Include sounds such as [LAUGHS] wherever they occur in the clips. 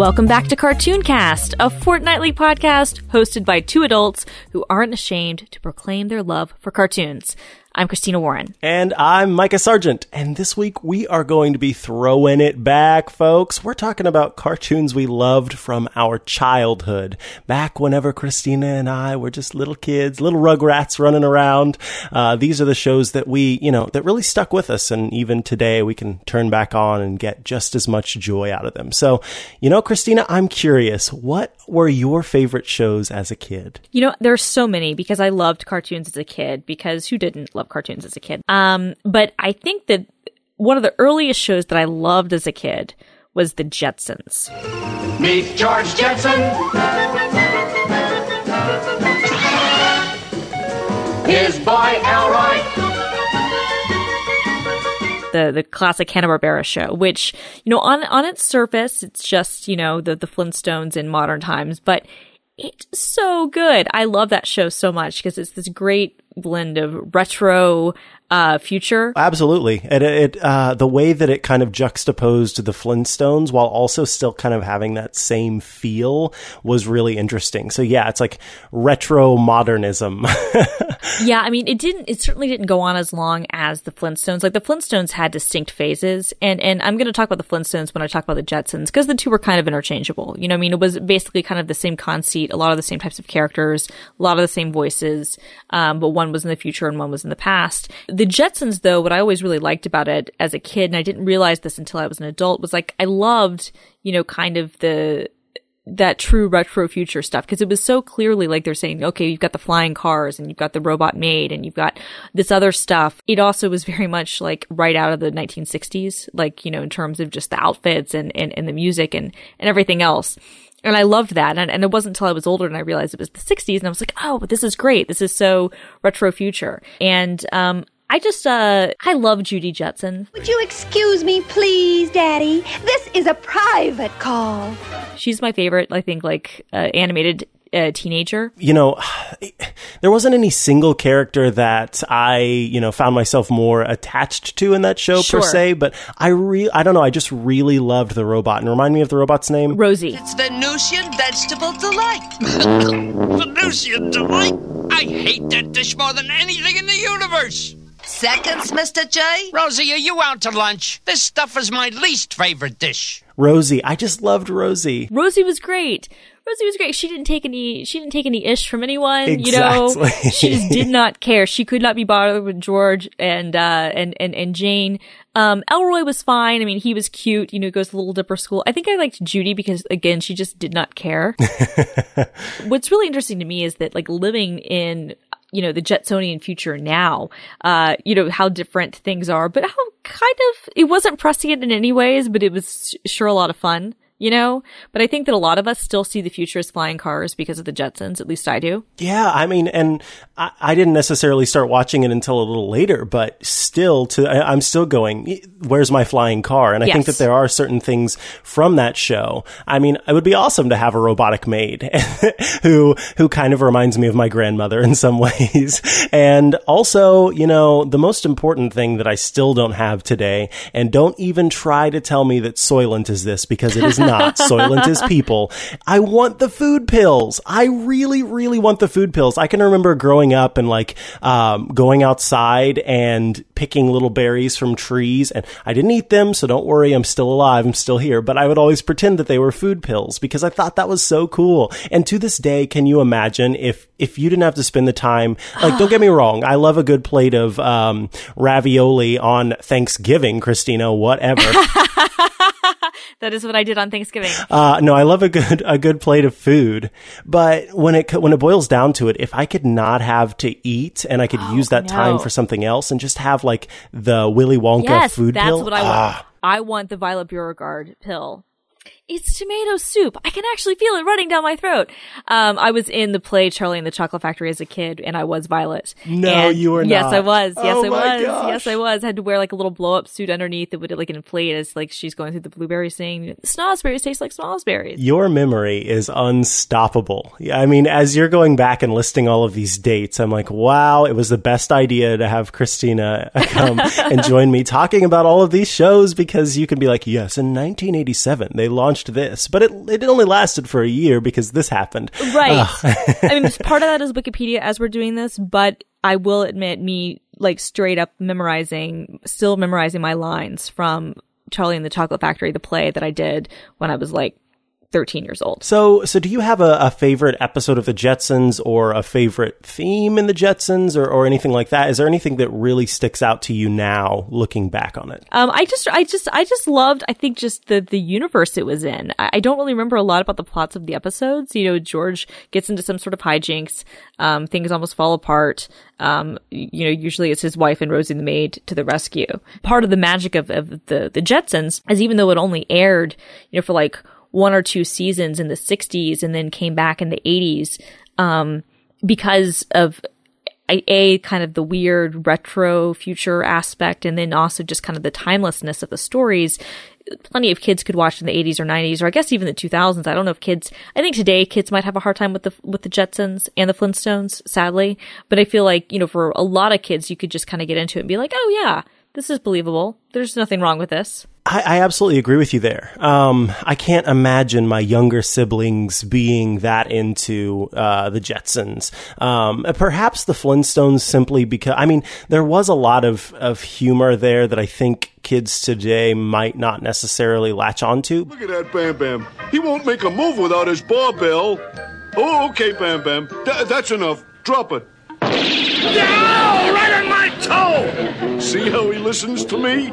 Welcome back to Cartoon Cast, a fortnightly podcast hosted by two adults who aren't ashamed to proclaim their love for cartoons. I'm Christina Warren. And I'm Micah Sargent. And this week we are going to be throwing it back, folks. We're talking about cartoons we loved from our childhood. Back whenever Christina and I were just little kids, little rugrats running around. Uh, these are the shows that we, you know, that really stuck with us. And even today we can turn back on and get just as much joy out of them. So, you know, Christina, I'm curious, what were your favorite shows as a kid? You know, there's so many because I loved cartoons as a kid because who didn't love cartoons as a kid? Um, but I think that one of the earliest shows that I loved as a kid was The Jetsons. Meet George Jetson. His boy Elroy. the the classic Hanna Barbera show, which you know on on its surface it's just you know the the Flintstones in modern times, but it's so good. I love that show so much because it's this great blend of retro uh, future. Absolutely, and it, it uh, the way that it kind of juxtaposed the Flintstones while also still kind of having that same feel was really interesting. So yeah, it's like retro modernism. [LAUGHS] yeah, I mean, it didn't. It certainly didn't go on as long as the Flintstones. Like the Flintstones had distinct phases, and and I'm going to talk about the Flintstones when I talk about the Jetsons because the two were kind of interchangeable. You know, I mean, it was basically kind of the same conceit, a lot of the same types of characters, a lot of the same voices, um, but one was in the future and one was in the past the Jetsons, though, what I always really liked about it as a kid, and I didn't realize this until I was an adult, was like I loved, you know, kind of the that true retro future stuff because it was so clearly like they're saying, okay, you've got the flying cars and you've got the robot maid and you've got this other stuff. It also was very much like right out of the 1960s, like, you know, in terms of just the outfits and, and, and the music and, and everything else. And I loved that. And, and it wasn't until I was older and I realized it was the 60s and I was like, oh, but this is great. This is so retro future. And, um, I just, uh, I love Judy Jetson. Would you excuse me, please, Daddy? This is a private call. She's my favorite, I think, like, uh, animated uh, teenager. You know, [SIGHS] there wasn't any single character that I, you know, found myself more attached to in that show Sure. per se, but I re I don't know, I just really loved the robot. And remind me of the robot's name? Rosie. It's Venusian vegetable delight. [LAUGHS] Venusian delight. I hate that dish more than anything in the universe. Seconds, Mr. J? Rosie, are you out to lunch? This stuff is my least favorite dish. Rosie. I just loved Rosie. Rosie was great. Rosie was great. She didn't take any. She didn't take any ish from anyone. You know, she just did not care. She could not be bothered with George and uh and and and Jane. Um, Elroy was fine. I mean, he was cute. You know, goes to Little Dipper school. I think I liked Judy because again, she just did not care. [LAUGHS] What's really interesting to me is that like living in you know the Jetsonian future now, uh, you know how different things are, but how kind of it wasn't prescient in any ways, but it was sure a lot of fun. You know, but I think that a lot of us still see the future as flying cars because of the Jetsons. At least I do. Yeah, I mean, and I, I didn't necessarily start watching it until a little later, but still, to I, I'm still going. Where's my flying car? And I think that there are certain things from that show. I mean, it would be awesome to have a robotic maid [LAUGHS] who who kind of reminds me of my grandmother in some [LAUGHS] ways. And also, you know, the most important thing that I still don't have today, and don't even try to tell me that Soylent is this because it is not. [LAUGHS] Soylent is people. I want the food pills. I really, really want the food pills. I can remember growing up and like um, going outside and picking little berries from trees, and I didn't eat them, so don't worry, I'm still alive, I'm still here. But I would always pretend that they were food pills because I thought that was so cool. And to this day, can you imagine if if you didn't have to spend the time? Like, don't get me wrong, I love a good plate of um, ravioli on Thanksgiving, Christina. Whatever. [LAUGHS] [LAUGHS] That is what I did on Thanksgiving. [LAUGHS] Uh, no, I love a good a good plate of food, but when it when it boils down to it, if I could not have to eat and I could use that time for something else and just have like the Willy Wonka yes, food that's pill, what I ah, want. I want the Violet Beauregard pill. It's tomato soup. I can actually feel it running down my throat. Um, I was in the play Charlie and the Chocolate Factory as a kid, and I was Violet. No, And- you were not. Yes. I was. Yes, Oh I was. gosh. Yes, I was. I had to wear like a little blow up suit underneath that would like inflate as like she's going through the blueberries, saying "Snozzberries taste like snozzberries." Your memory is unstoppable. I mean, as you're going back and listing all of these dates, I'm like, wow, it was the best idea to have Christina [LAUGHS] come and join me talking about all of these shows because you can be like, yes, in 1987, they launched launched this, but it it only lasted for a year because this happened. Right. I mean, [LAUGHS] part of that is Wikipedia as we're doing this, but I will admit me like straight up memorizing, still memorizing my lines from Charlie and the Chocolate Factory, the play that I did when I was like 13 years old. So, so do you have a, a favorite episode of the Jetsons or a favorite theme in the Jetsons or, or anything like that? Is there anything that really sticks out to you now looking back on it? Um, I just, I just, I just loved, I think just the, the universe it was in. I, I don't really remember a lot about the plots of the episodes. You know, George gets into some sort of hijinks. Um, things almost fall apart. Um, you know, usually it's his wife and Rosie the maid to the rescue. Part of the magic of, of the, the Jetsons is even though it only aired, you know, for like one or two seasons in the 60s and then came back in the 80s um, because of a, kind of the weird retro future aspect and then also just kind of the timelessness of the stories. Plenty of kids could watch in the 80s or 90s or I guess even the 2000s I don't know if kids I think today kids might have a hard time with the with the Jetsons and the Flintstones sadly. But I feel like you know for a lot of kids you could just kind of get into it and be like oh yeah this is believable. There's nothing wrong with this I, I absolutely agree with you there. Um, I can't imagine my younger siblings being that into uh, the Jetsons. Um, perhaps the Flintstones simply because I mean there was a lot of of humor there that I think kids today might not necessarily latch onto. Look at that Bam Bam. He won't make a move without his barbell. Oh, okay, Bam Bam. Th- that's enough. Drop it. Ow! Right on my toe! See how he listens to me?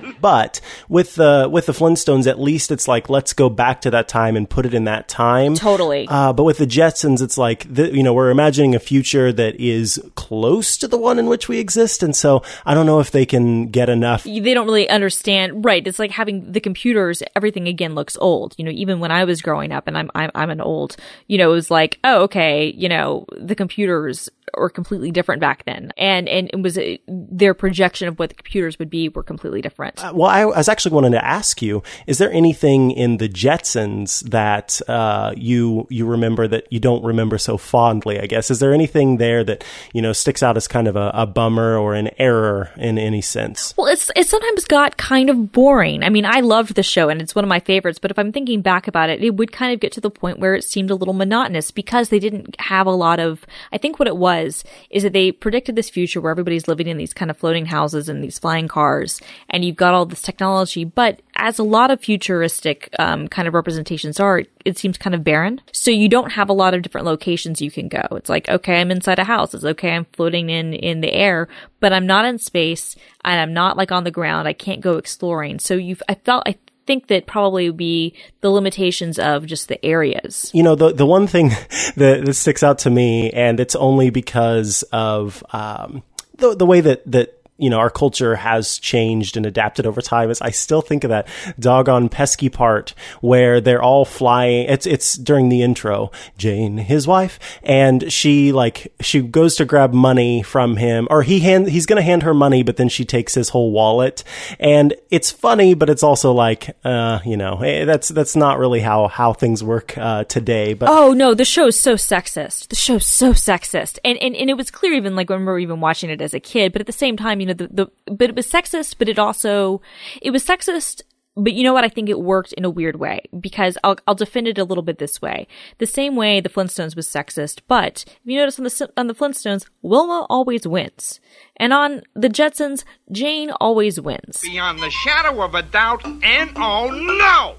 [LAUGHS] But with the with the Flintstones, at least it's like let's go back to that time and put it in that time. Totally. Uh, but with the Jetsons, it's like the, you know we're imagining a future that is close to the one in which we exist, and so I don't know if they can get enough. they don't really understand right it's like having the computers everything again looks old you know even when i was growing up and i'm i'm, I'm an old you know it was like oh okay you know the computers are completely different back then and and it was a, their projection of what the computers would be were completely different Well, I was actually wanting to ask you: Is there anything in the Jetsons that uh, you you remember that you don't remember so fondly? I guess is there anything there that you know sticks out as kind of a, a bummer or an error in any sense? Well, it's it sometimes got kind of boring. I mean, I loved the show and it's one of my favorites, but if I'm thinking back about it, it would kind of get to the point where it seemed a little monotonous because they didn't have a lot of I think what it was is that they predicted this future where everybody's living in these kind of floating houses and these flying cars and you've got all this technology, but as a lot of futuristic um, kind of representations are, it seems kind of barren. So you don't have a lot of different locations you can go. It's like, okay, I'm inside a house. It's okay, I'm floating in in the air, but I'm not in space and I'm not like on the ground. I can't go exploring. So you've, I felt, I think that probably would be the limitations of just the areas. You know, the the one thing [LAUGHS] that, that sticks out to me, and it's only because of um, the the way that that you know our culture has changed and adapted over time is I still think of that doggone pesky part where they're all flying it's it's during the intro Jane his wife and she like she goes to grab money from him or he hand he's going to hand her money but then she takes his whole wallet and it's funny but it's also like uh you know eh, that's that's not really how how things work uh today but Oh no, the show is so sexist. The show's so sexist, and and and it was clear even like when we were even watching it as a kid. But at the same time, you know, the the but it was sexist, but it also it was sexist. But you know what? I think it worked in a weird way because I'll I'll defend it a little bit this way. The same way the Flintstones was sexist, but if you notice on the on the Flintstones, Wilma always wins, and on the Jetsons, Jane always wins. Beyond the shadow of a doubt, and oh no!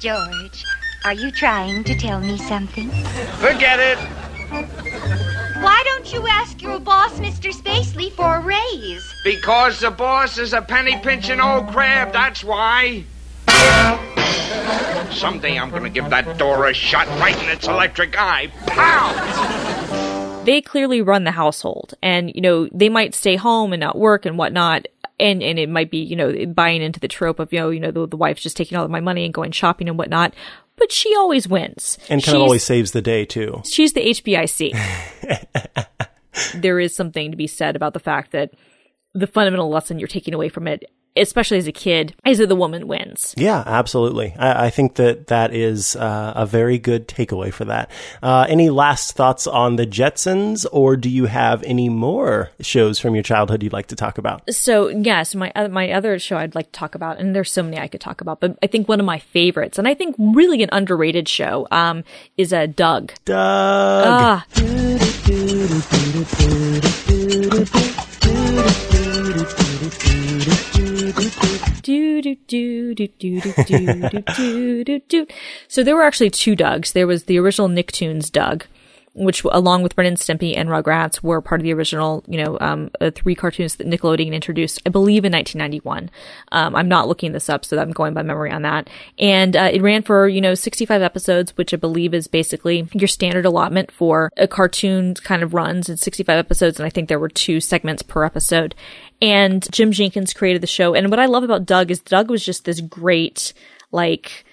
George, are you trying to tell me something? Forget it. Why don't you ask your boss, Mr. Spacely, for a raise? Because the boss is a penny pinching old crab, that's why. Someday I'm gonna give that door a shot right in its electric eye. Pow! they clearly run the household and you know they might stay home and not work and whatnot and and it might be you know buying into the trope of you know you know the, the wife's just taking all of my money and going shopping and whatnot but she always wins. And kind She's- of always saves the day too. She's the hbic [LAUGHS] there is something to be said about the fact that the fundamental lesson you're taking away from it especially as a kid, is that the woman wins. Yeah, absolutely. I, I think that that is uh, a very good takeaway for that. Uh, any last thoughts on the Jetsons, or do you have any more shows from your childhood you'd like to talk about? So yes, my uh, my other show I'd like to talk about, and there's so many I could talk about, but I think one of my favorites, and I think really an underrated show, um, is a uh, Doug. Doug. [LAUGHS] So there were actually two Dougs. There was the original Nicktoons Doug, which along with Ren and Stimpy and Rugrats were part of the original, you know, um, uh, three cartoons that Nickelodeon introduced, I believe in 1991. Um, I'm not looking this up, so I'm going by memory on that. And uh, it ran for, you know, 65 episodes, which I believe is basically your standard allotment for a cartoon kind of runs in 65 episodes. And I think there were two segments per episode. And Jim Jenkins created the show. And what I love about Doug is Doug was just this great, like,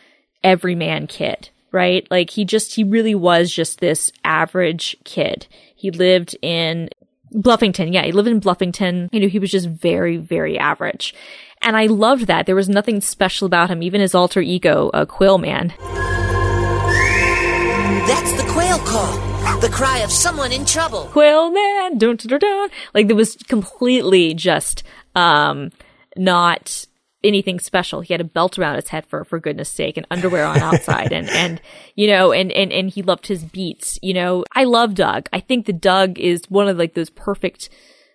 everyman kid, right? Like he just, he really was just this average kid. He lived in Bluffington. Yeah, he lived in Bluffington. You know, he was just very, very average. And I loved that. There was nothing special about him, even his alter ego, uh, Quailman. That's the quail call. The cry of someone in trouble. Quailman, dun, dun, dun. Like it was completely just, um, not anything special. He had a belt around his head for, for goodness sake and underwear on outside and, and, you know, and, and, and he loved his beats. You know, I love Doug. I think the Doug is one of like those perfect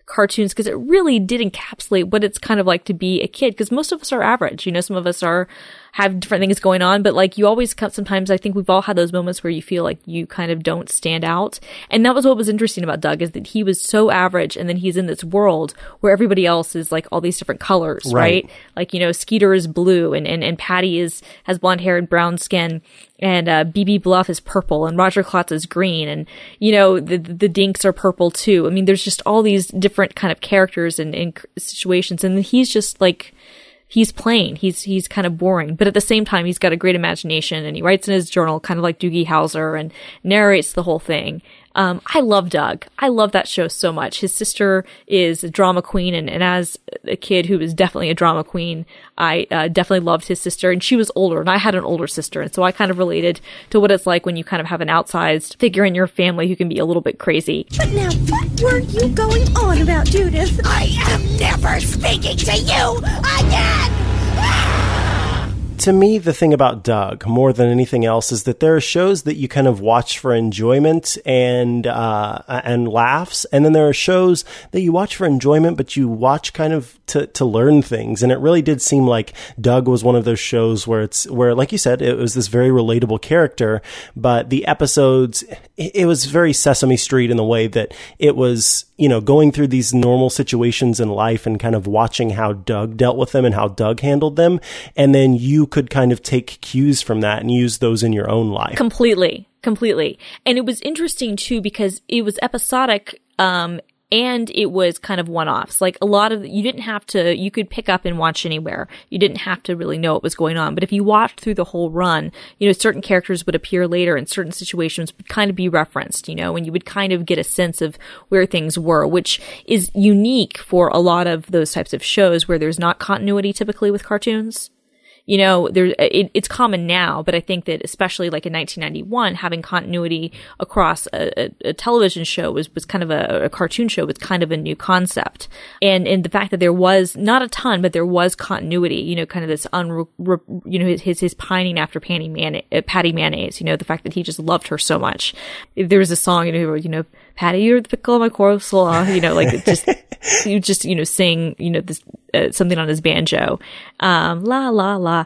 cartoons because it really did encapsulate what it's kind of like to be a kid because most of us are average. You know, some of us are, have different things going on, but like you always come, sometimes I think we've all had those moments where you feel like you kind of don't stand out. And that was what was interesting about Doug is that he was so average and then he's in this world where everybody else is like all these different colors, right? Right. Like, you know, Skeeter is blue and, and, and Patty is, has blonde hair and brown skin and, uh, Beebe Bluff is purple and Roger Klotz is green and, you know, the, the Dinks are purple too. I mean, there's just all these different kind of characters and, and situations and he's just like, he's plain. He's he's kind of boring, but at the same time, he's got a great imagination, and he writes in his journal, kind of like Doogie Howser, and narrates the whole thing. Um, I love Doug. I love that show so much. His sister is a drama queen, and, and as a kid who was definitely a drama queen, I uh, definitely loved his sister, and she was older, and I had an older sister, and so I kind of related to what it's like when you kind of have an outsized figure in your family who can be a little bit crazy. But now, what were you going on about, Judith? I am never speaking to you again! To me, the thing about Doug, more than anything else, is that there are shows that you kind of watch for enjoyment and uh, and laughs, and then there are shows that you watch for enjoyment, but you watch kind of to to learn things. And it really did seem like Doug was one of those shows where it's where, like you said, it was this very relatable character, but the episodes it it was very Sesame Street in the way that it was you know, going through these normal situations in life and kind of watching how Doug dealt with them and how Doug handled them. And then you could kind of take cues from that and use those in your own life. Completely. Completely. And it was interesting too because it was episodic, um, and it was kind of one-offs. Like a lot of, you didn't have to, you could pick up and watch anywhere. You didn't have to really know what was going on. But if you watched through the whole run, you know, certain characters would appear later and certain situations would kind of be referenced, you know, and you would kind of get a sense of where things were, which is unique for a lot of those types of shows where there's not continuity typically with cartoons you know, there it, it's common now, but I think that especially like in 1991, having continuity across a, a, a television show was was kind of a, a, cartoon show was kind of a new concept, and and the fact that there was not a ton, but there was continuity, you know, kind of this un, you know, his his pining after Patty Mayonnaise, uh, Patty Mayonnaise, you know, the fact that he just loved her so much. There was a song, you know, you know, Patty, you're the pickle of my coleslaw, you know, like just [LAUGHS] you just you know sing, you know, this uh, something on his banjo, um, la la la.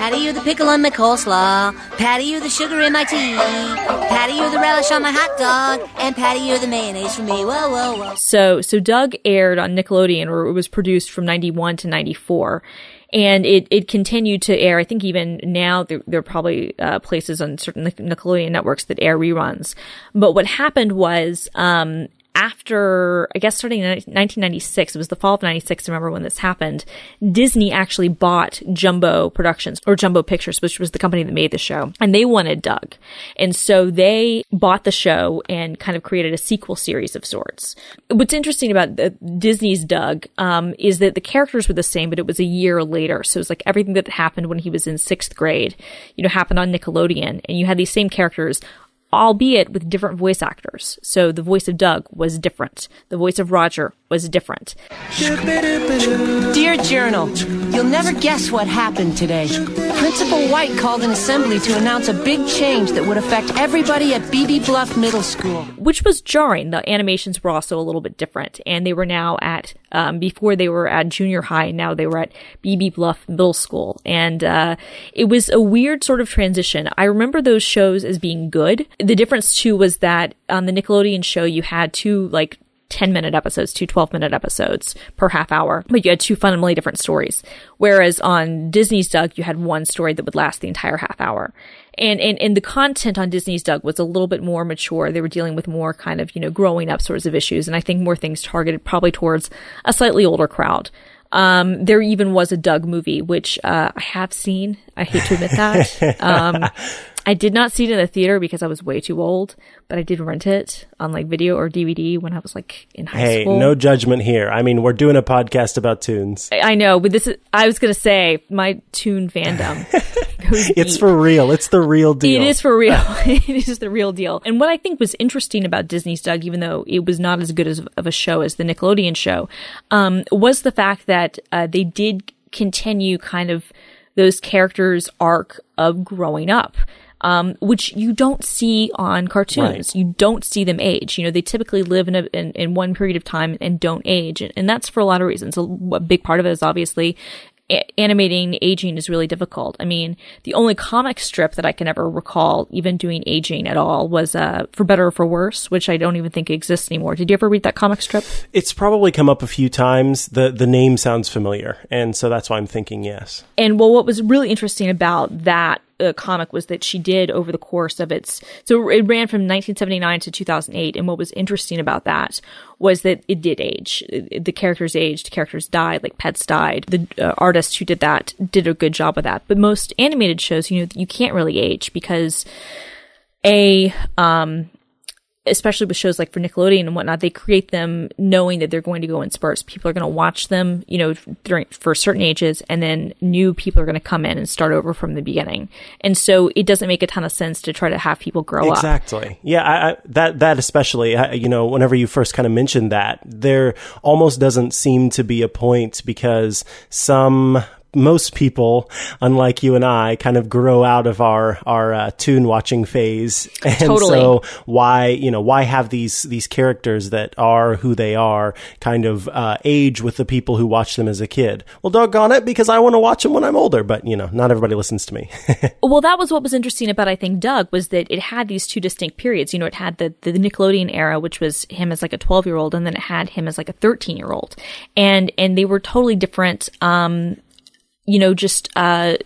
Patty, you're the pickle on my coleslaw. Patty, you're the sugar in my tea. Patty, you're the relish on my hot dog. And Patty, you're the mayonnaise for me. Whoa, whoa, whoa. So, so Doug aired on Nickelodeon, or it was produced from 91 to 94. And it, it continued to air. I think even now there, there are probably uh, places on certain Nickelodeon networks that air reruns. But what happened was, um, after, I guess starting in 1996, it was the fall of 96, I remember when this happened, Disney actually bought Jumbo Productions or Jumbo Pictures, which was the company that made the show, and they wanted Doug. And so they bought the show and kind of created a sequel series of sorts. What's interesting about the, Disney's Doug um, is that the characters were the same, but it was a year later. So it was like everything that happened when he was in sixth grade, you know, happened on Nickelodeon, and you had these same characters albeit with different voice actors. So the voice of Doug was different. The voice of Roger was different. Dear Journal, you'll never guess what happened today. Principal White called an assembly to announce a big change that would affect everybody at Beebe Bluff Middle School. Which was jarring. The animations were also a little bit different, and they were now at um, before they were at junior high. Now they were at Beebe Bluff Middle School, and uh, it was a weird sort of transition. I remember those shows as being good. The difference too was that on the Nickelodeon show you had two like 10 minute episodes, two 12 minute episodes per half hour, but you had two fundamentally different stories. Whereas on Disney's Doug, you had one story that would last the entire half hour. And, and, and the content on Disney's Doug was a little bit more mature. They were dealing with more kind of, you know, growing up sorts of issues. And I think more things targeted probably towards a slightly older crowd. Um, there even was a Doug movie, which, uh, I have seen. I hate to admit that. [LAUGHS] Um, I did not see it in the theater because I was way too old, but I did rent it on like video or DVD when I was like in high hey, school. Hey, no judgment here. I mean, we're doing a podcast about tunes. I know, but this is, I was going to say my tune fandom. [LAUGHS] it's for real. It's the real deal. It is for real. [LAUGHS] [LAUGHS] it is the real deal. And what I think was interesting about Disney's Doug, even though it was not as good as, of a show as the Nickelodeon show, um, was the fact that uh, they did continue kind of those characters' arc of growing up um, which you don't see on cartoons. Right. You don't see them age. You know, they typically live in, a, in, in one period of time and don't age. And, and that's for a lot of reasons. A, a big part of it is obviously animating aging is really difficult. I mean, the only comic strip that I can ever recall even doing aging at all was uh, For Better or For Worse, which I don't even think exists anymore. Did you ever read that comic strip? It's probably come up a few times. The the name sounds familiar, and so that's why I'm thinking yes. And well, what was really interesting about that uh, comic was that she did over the course of its so it ran from 1979 to 2008 and what was interesting about that was that it did age. The characters aged characters died like pets died. The uh, artist who did that did a good job of that. But most animated shows you know you can't really age because a um especially with shows like for Nickelodeon and whatnot, they create them knowing that they're going to go in spurts. People are going to watch them, you know, during, for certain ages, and then new people are going to come in and start over from the beginning. And so it doesn't make a ton of sense to try to have people grow exactly. up. Exactly. Yeah. I, I, that, that especially, I, you know, whenever you first kind of mentioned that, there almost doesn't seem to be a point because some most people, unlike you and I, kind of grow out of our our uh, tune watching phase, [LAUGHS] and totally. so why you know why have these these characters that are who they are kind of uh, age with the people who watch them as a kid? Well, doggone it, because I want to watch them when I'm older, but you know, not everybody listens to me. [LAUGHS] well, that was what was interesting about I think Doug was that it had these two distinct periods. You know, it had the the Nickelodeon era, which was him as like a 12 year old, and then it had him as like a 13 year old, and and they were totally different. Um, you know, just, uh,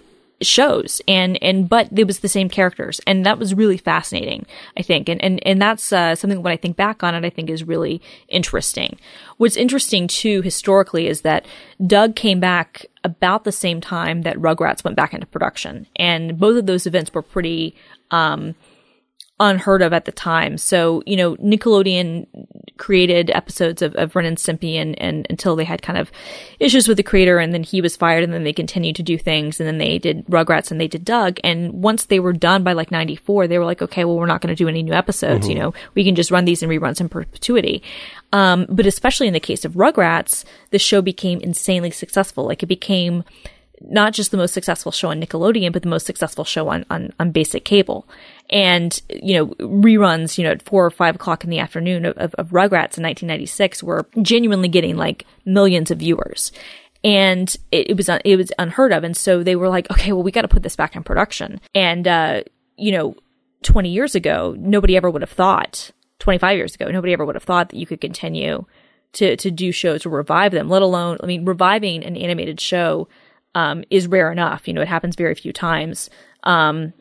shows and and but it was the same characters. And that was really fascinating i think. And and and that's uh, something when i think back on it i think is really interesting. What's interesting too historically is that doug came back about the same time that rugrats went back into production. And both of those events were pretty um unheard of at the time. So, you know, Nickelodeon created episodes of, of Ren and Stimpy and, and until they had kind of issues with the creator and then he was fired and then they continued to do things and then they did Rugrats and they did Doug. And once they were done by like 94, they were like, okay, well, we're not going to do any new episodes. Mm-hmm. You know, we can just run these in reruns in perpetuity. Um, but especially in the case of Rugrats, the show became insanely successful. Like it became not just the most successful show on Nickelodeon, but the most successful show on, on, on basic cable. And, you know, reruns, you know, at four or five o'clock in the afternoon of, of, of Rugrats in 1996 were genuinely getting like millions of viewers. And it, it was, it was unheard of. And so they were like, okay, well, we got to put this back in production. And, uh, you know, 20 years ago, nobody ever would have thought, 25 years ago, nobody ever would have thought that you could continue to, to do shows or revive them, let alone, I mean, reviving an animated show um, is rare enough. You know, it happens very few times um,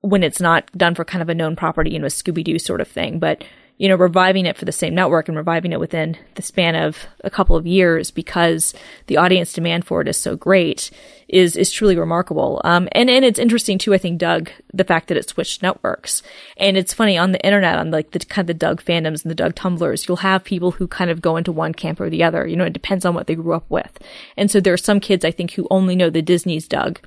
when it's not done for kind of a known property, you know, a Scooby Doo sort of thing. But you know, reviving it for the same network and reviving it within the span of a couple of years because the audience demand for it is so great is is truly remarkable. Um, and and it's interesting too. I think Doug, the fact that it switched networks, and it's funny on the internet on like the kind of the Doug fandoms and the Doug Tumblrs, you'll have people who kind of go into one camp or the other. You know, it depends on what they grew up with. And so there are some kids I think who only know the Disney's Doug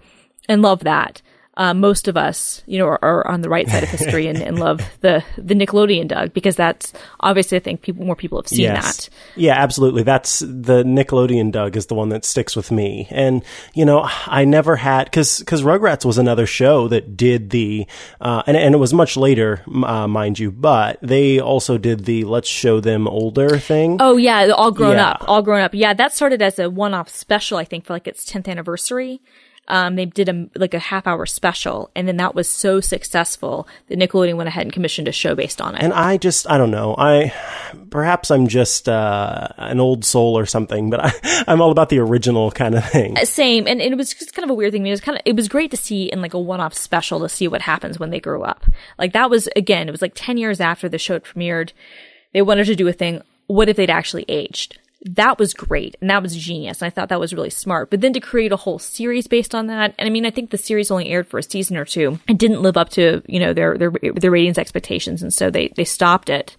and love that uh, most of us, you know, are, are, on the right side of history and, and, love [LAUGHS] the the Nickelodeon Doug because that's obviously I think people more people have seen yes. that. Yeah, absolutely. That's the Nickelodeon Doug is the one that sticks with me. And you know, I never had because because Rugrats was another show that did the uh, and and it was much later, uh, mind you, but they also did the let's show them older thing. Oh yeah, all grown yeah. up, all grown up. Yeah, that started as a one off special, I think, for like its tenth anniversary um, they did a like a half hour special, and then that was so successful that Nickelodeon went ahead and commissioned a show based on it. And I just I don't know I perhaps I'm just uh, an old soul or something, but [LAUGHS] I, I'm all about the original kind of thing. Uh, same, and, and it was just kind of a weird thing. It was kind of it was great to see in like a one off special to see what happens when they grow up. Like that was again, it was like ten years after the show premiered. They wanted to do a thing. What if they'd actually aged? That was great and that was genius. And I thought that was really smart. But then to create a whole series based on that, and I mean, I think the series only aired for a season or two and didn't live up to, you know, their, their, their ratings expectations. And so they, they stopped it.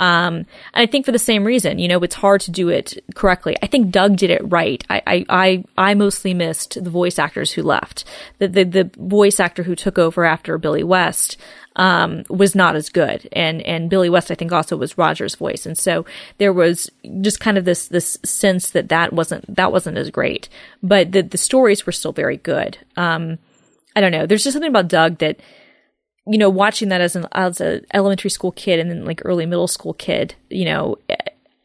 Um, and I think for the same reason, you know, it's hard to do it correctly. I think Doug did it right. I, I, I, mostly missed the voice actors who left. The, the, the voice actor who took over after Billy West, um, was not as good. And, and Billy West, I think also was Roger's voice. And so there was just kind of this, this sense that that wasn't, that wasn't as great, but the, the stories were still very good. Um, I don't know. There's just something about Doug that, you know, watching that as an, as an elementary school kid and then like early middle school kid, you know,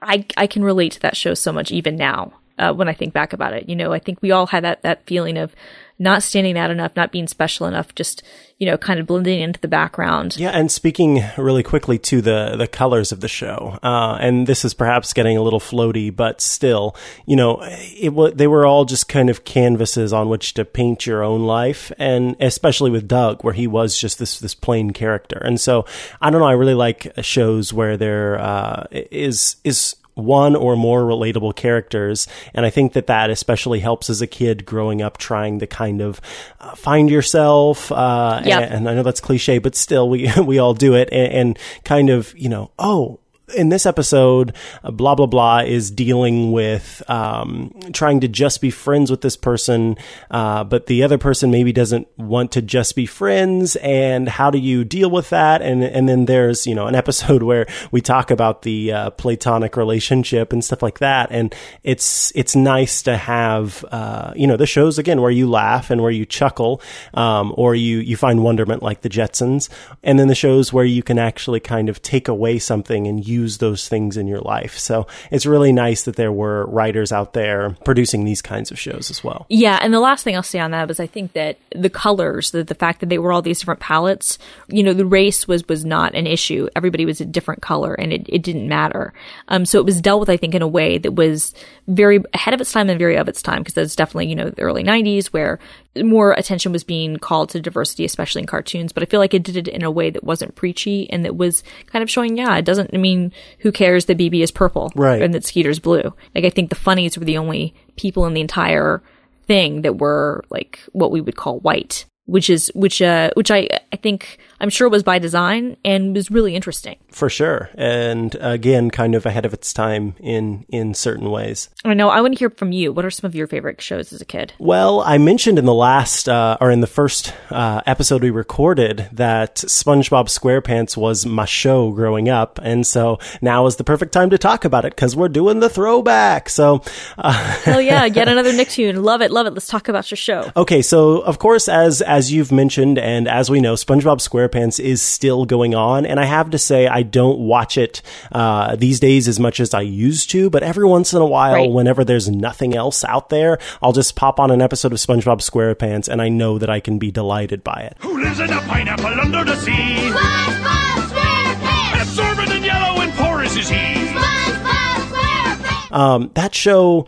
I, I can relate to that show so much even now. Uh, when I think back about it, you know, I think we all had that, that feeling of, not standing out enough, not being special enough, just, you know, kind of blending into the background. Yeah. And speaking really quickly to the, the colors of the show, uh, and this is perhaps getting a little floaty, but still, you know, it was, they were all just kind of canvases on which to paint your own life. And especially with Doug, where he was just this, this plain character. And so I don't know. I really like shows where there, uh, is, is, one or more relatable characters. And I think that that especially helps as a kid growing up trying to kind of uh, find yourself. Uh, yep. and, and, I know that's cliche, but still we, [LAUGHS] we all do it and, and kind of, you know, oh, in this episode, uh, blah blah blah is dealing with um, trying to just be friends with this person, uh, but the other person maybe doesn't want to just be friends. And how do you deal with that? And and then there's you know an episode [LAUGHS] where we talk about the uh, platonic relationship and stuff like that. And it's it's nice to have uh, you know the shows again where you laugh and where you chuckle, um, or you you find wonderment like the Jetsons, and then the shows where you can actually kind of take away something and use use those things in your life. So it's really nice that there were writers out there producing these kinds of shows as well. Yeah. And the last thing I'll say on that was I think that the colors, the, the fact that they were all these different palettes, you know, the race was, was not an issue. Everybody was a different color and it, it didn't matter. Um, so it was dealt with, I think, in a way that was very ahead of its time and very of its time because that's definitely, you know, the early 90s where more attention was being called to diversity, especially in cartoons. But I feel like it did it in a way that wasn't preachy and that was kind of showing, yeah, it doesn't I mean who cares that Beebe is purple, right, and that Skeeter's blue. Like I think the funnies were the only people in the entire thing that were like what we would call white, which is which uh which I I think I'm sure it was by design and was really interesting. For sure. And again, kind of ahead of its time in, in certain ways. I know. I want to hear from you. What are some of your favorite shows as a kid? Well, I mentioned in the last, uh, or in the first uh, episode we recorded that SpongeBob SquarePants was my show growing up. And so now is the perfect time to talk about it because we're doing the throwback. So, uh, [LAUGHS] hell yeah, yet another [LAUGHS] Nicktoon. Love it, love it. Let's talk about your show. Okay, so of course, as as you've mentioned, and as we know, SpongeBob SquarePants SquarePants is still going on. And I have to say, I don't watch it uh, these days as much as I used to, but every once in a while, right. whenever there's nothing else out there, I'll just pop on an episode of SpongeBob SquarePants and I know that I can be delighted by it. Who lives in a pineapple under the sea? SpongeBob SquarePants! Absorbent and yellow and porous is he. SpongeBob SquarePants! Um, that show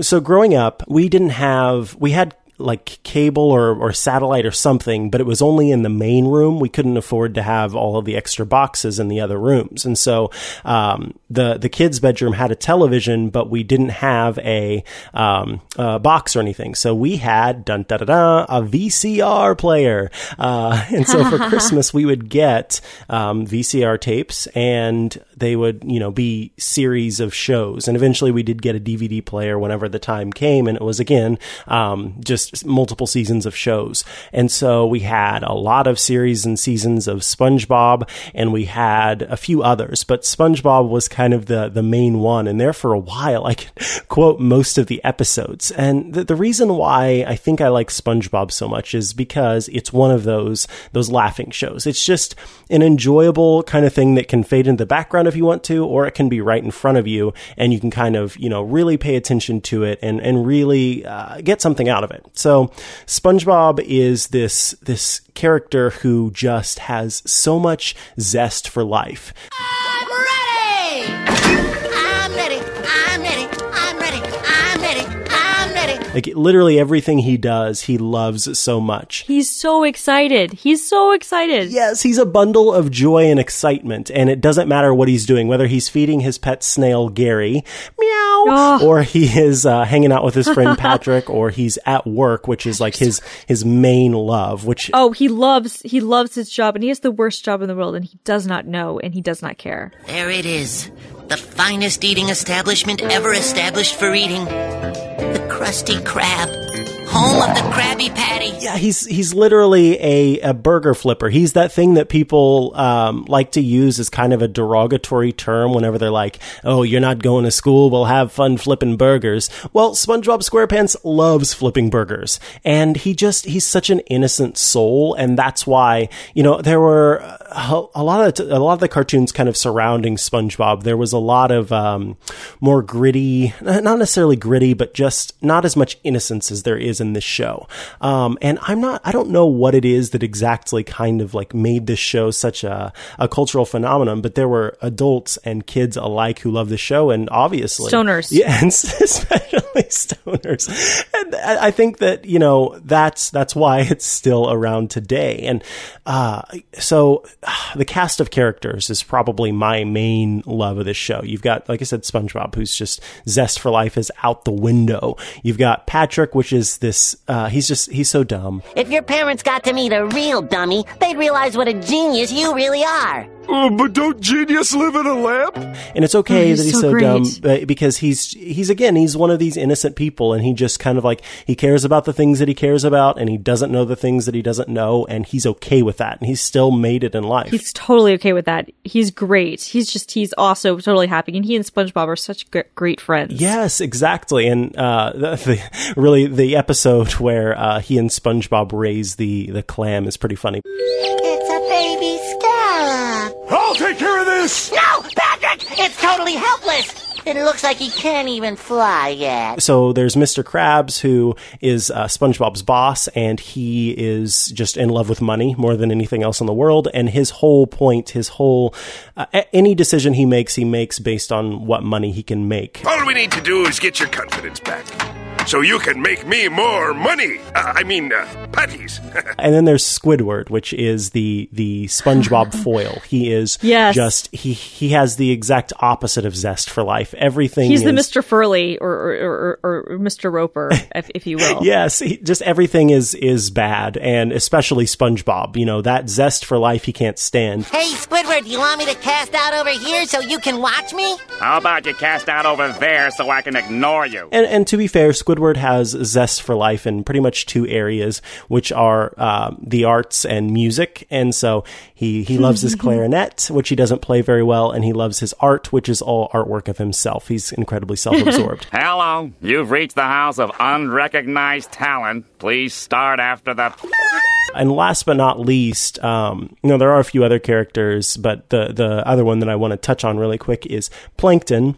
so growing up, we didn't have we had like cable or, or satellite or something, but it was only in the main room. We couldn't afford to have all of the extra boxes in the other rooms. And so, um, the, the kids' bedroom had a television, but we didn't have a, um, a box or anything. So we had, dun da da da, a VCR player. Uh, [LAUGHS] and so for [LAUGHS] Christmas, we would get, um, VCR tapes and they would, you know, be series of shows. And eventually we did get a DVD player whenever the time came. And it was again, um, just multiple seasons of shows. And so we had a lot of series and seasons of SpongeBob and we had a few others, but SpongeBob was kind of the, the main one. And there for a while, I could [LAUGHS] quote most of the episodes. And the, the reason why I think I like SpongeBob so much is because it's one of those, those laughing shows. It's just an enjoyable kind of thing that can fade into the background if you want to, or it can be right in front of you and you can kind of, you know, really pay attention to it and, and really uh, get something out of it. So SpongeBob is this, this character who just has so much zest for life. Like literally everything he does, he loves so much. He's so excited. He's so excited. Yes, he's a bundle of joy and excitement, and it doesn't matter what he's doing, whether he's feeding his pet snail Gary, meow, Oh. or he is uh, hanging out with his friend [LAUGHS] Patrick, or he's at work, which is like his his main love. Which Oh, he loves he loves his job and he has the worst job in the world and he does not know and he does not care. There it is. The finest eating establishment ever established for eating. The Krusty Krab. Home of the Krabby Patty. yeah, he's he's literally a, a burger flipper. He's that thing that people um, like to use as kind of a derogatory term whenever they're like, "Oh, you're not going to school. We'll have fun flipping burgers." Well, SpongeBob SquarePants loves flipping burgers, and he just he's such an innocent soul, and that's why you know there were a, lot of a lot of the cartoons kind of surrounding SpongeBob. There was a lot of um, more gritty, not necessarily gritty, but just not as much innocence as there is in this show. Um, and I'm not, I don't know what it is that exactly kind of like made this show such a, a cultural phenomenon, but there were adults and kids alike who loved the show and obviously Stoners. Yeah, and [LAUGHS] especially stoners. And I I think that, you know, that's, that's why it's still around today. And, uh, so the cast of characters is probably my main love of this show. You've got, like I said, SpongeBob, who's just zest for life is out the window. You've got Patrick, which is this, uh, he's just, he's so dumb. If your parents got to meet a real dummy, they'd realize what a genius you really are. Uh, but don't genius live in a lamp? And it's okay Oh, he's that he's so so, dumb but- because he's he's again he's one of these innocent people and he just kind of like he cares about the things that he cares about and he doesn't know the things that he doesn't know and he's okay with that and he's still made it in life. He's totally okay with that. He's great. He's just he's also totally happy and he and SpongeBob are such gr- great friends. Yes, exactly. And uh, the, the really the episode where uh, he and SpongeBob raise the the clam is pretty funny. I'll take care of this! No, Patrick! It's totally helpless. It looks like he can't even fly yet. So there's Mr. Krabs, who is uh, SpongeBob's boss, and he is just in love with money more than anything else in the world. And his whole point, his whole uh, any decision he makes, he makes based on what money he can make. All we need to do is get your confidence back. So you can make me more money. Uh, I mean, uh, patties. [LAUGHS] And then there's Squidward, which is the the SpongeBob [LAUGHS] foil. He is Yes. just he he has the exact opposite of zest for life. Everything He's the Mr. Furley or or, or, or, or Mr. Roper, [LAUGHS] if, if you will. Yes, he, just everything is is bad, and especially SpongeBob. You know that zest for life he can't stand. Hey, Squidward, do you want me to cast out over here so you can watch me? How about you cast out over there so I can ignore you? And, and to be fair, Squidward has zest for life in pretty much two areas, which are um, the arts and music. And so he he loves his [LAUGHS] clarinet, which he doesn't play very well, and he loves his art, which is all artwork of himself. He's incredibly self-absorbed. [LAUGHS] Hello, you've reached the house of unrecognized talent. Please start after the. And last but not least, um, you know, there are a few other characters, but the the other one that I want to touch on really quick is Plankton.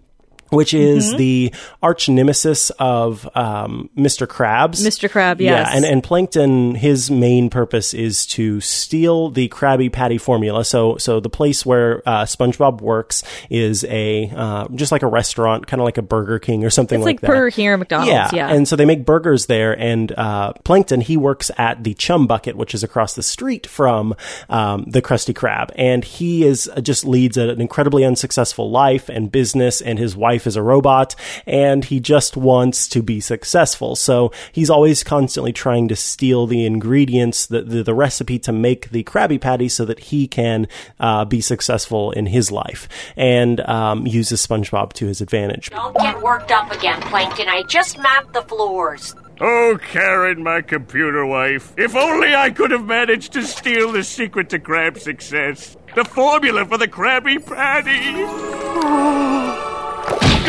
Which is Mhm. the arch nemesis of um, Mr. Krabs. Mr. Crab, yes. Yeah, and, and Plankton, his main purpose is to steal the Krabby Patty formula. So, so the place where uh, SpongeBob works is a uh, just like a restaurant, kind of like a Burger King or something like that. It's like, like that. Burger King or McDonald's, yeah. And so they make burgers there, and uh, Plankton he works at the Chum Bucket, which is across the street from um, the Krusty Krab, and he is uh, just leads an incredibly unsuccessful life and business, and his wife is a robot, and he just wants to be successful. So he's always constantly trying to steal the ingredients, the the, the recipe to make the Krabby Patty, so that he can uh, be successful in his life, and um, uses SpongeBob to his advantage. Don't get worked up again, Plankton. I just mapped the floors. Oh, Karen, my computer wife. If only I could have managed to steal the secret to crab success. The formula for the Krabby Patty. [LAUGHS]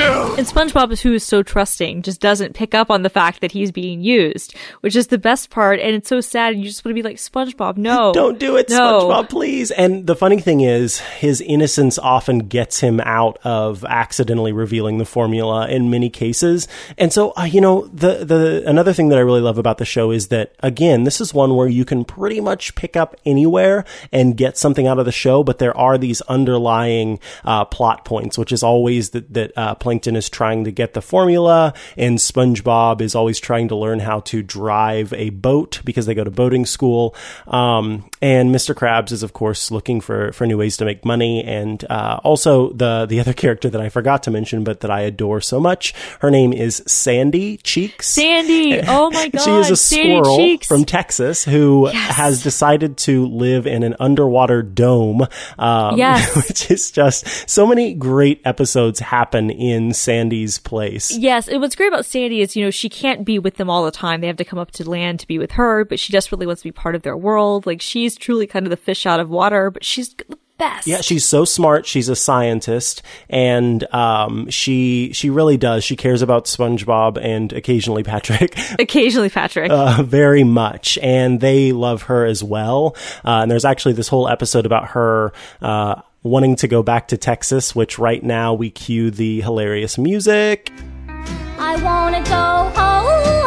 And SpongeBob, is who is so trusting, just doesn't pick up on the fact that he's being used, which is the best part. And it's so sad. And you just want to be like, SpongeBob, no. Don't do it, no. SpongeBob, please. And the funny thing is, his innocence often gets him out of accidentally revealing the formula in many cases. And so, uh, you know, the the another thing that I really love about the show is that again, this is one where you can pretty much pick up anywhere and get something out of the show, but there are these underlying uh, plot points, which is always that that uh, Plankton is trying to get the formula, and SpongeBob is always trying to learn how to drive a boat because they go to boating school. Um, and Mr. Krabs is, of course, looking for, for new ways to make money. And uh, also the the other [LAUGHS] character that I forgot to mention, but that I adore so much, her name is Sandy Cheeks. Sandy! Oh my god! [LAUGHS] She is a Sandy squirrel Cheeks. from Texas who has decided to live in an underwater dome. Um, Yes. [LAUGHS] which is just so many great episodes happen in Sandy's place. Yes, and what's great about Sandy is, you know, she can't be with them all the time. They have to come up to land to be with her, but she desperately wants to be part of their world. Like, she's truly kind of the fish out of water, but she's the best. Yeah, she's so smart. She's a scientist, and um, she she really does. She cares about SpongeBob and occasionally Patrick. [LAUGHS] Occasionally, Patrick. uh, very much, and they love her as well. Uh, and there's actually this whole episode about her. Uh, Wanting to go back to Texas, which right now we cue the hilarious music. I wanna go home,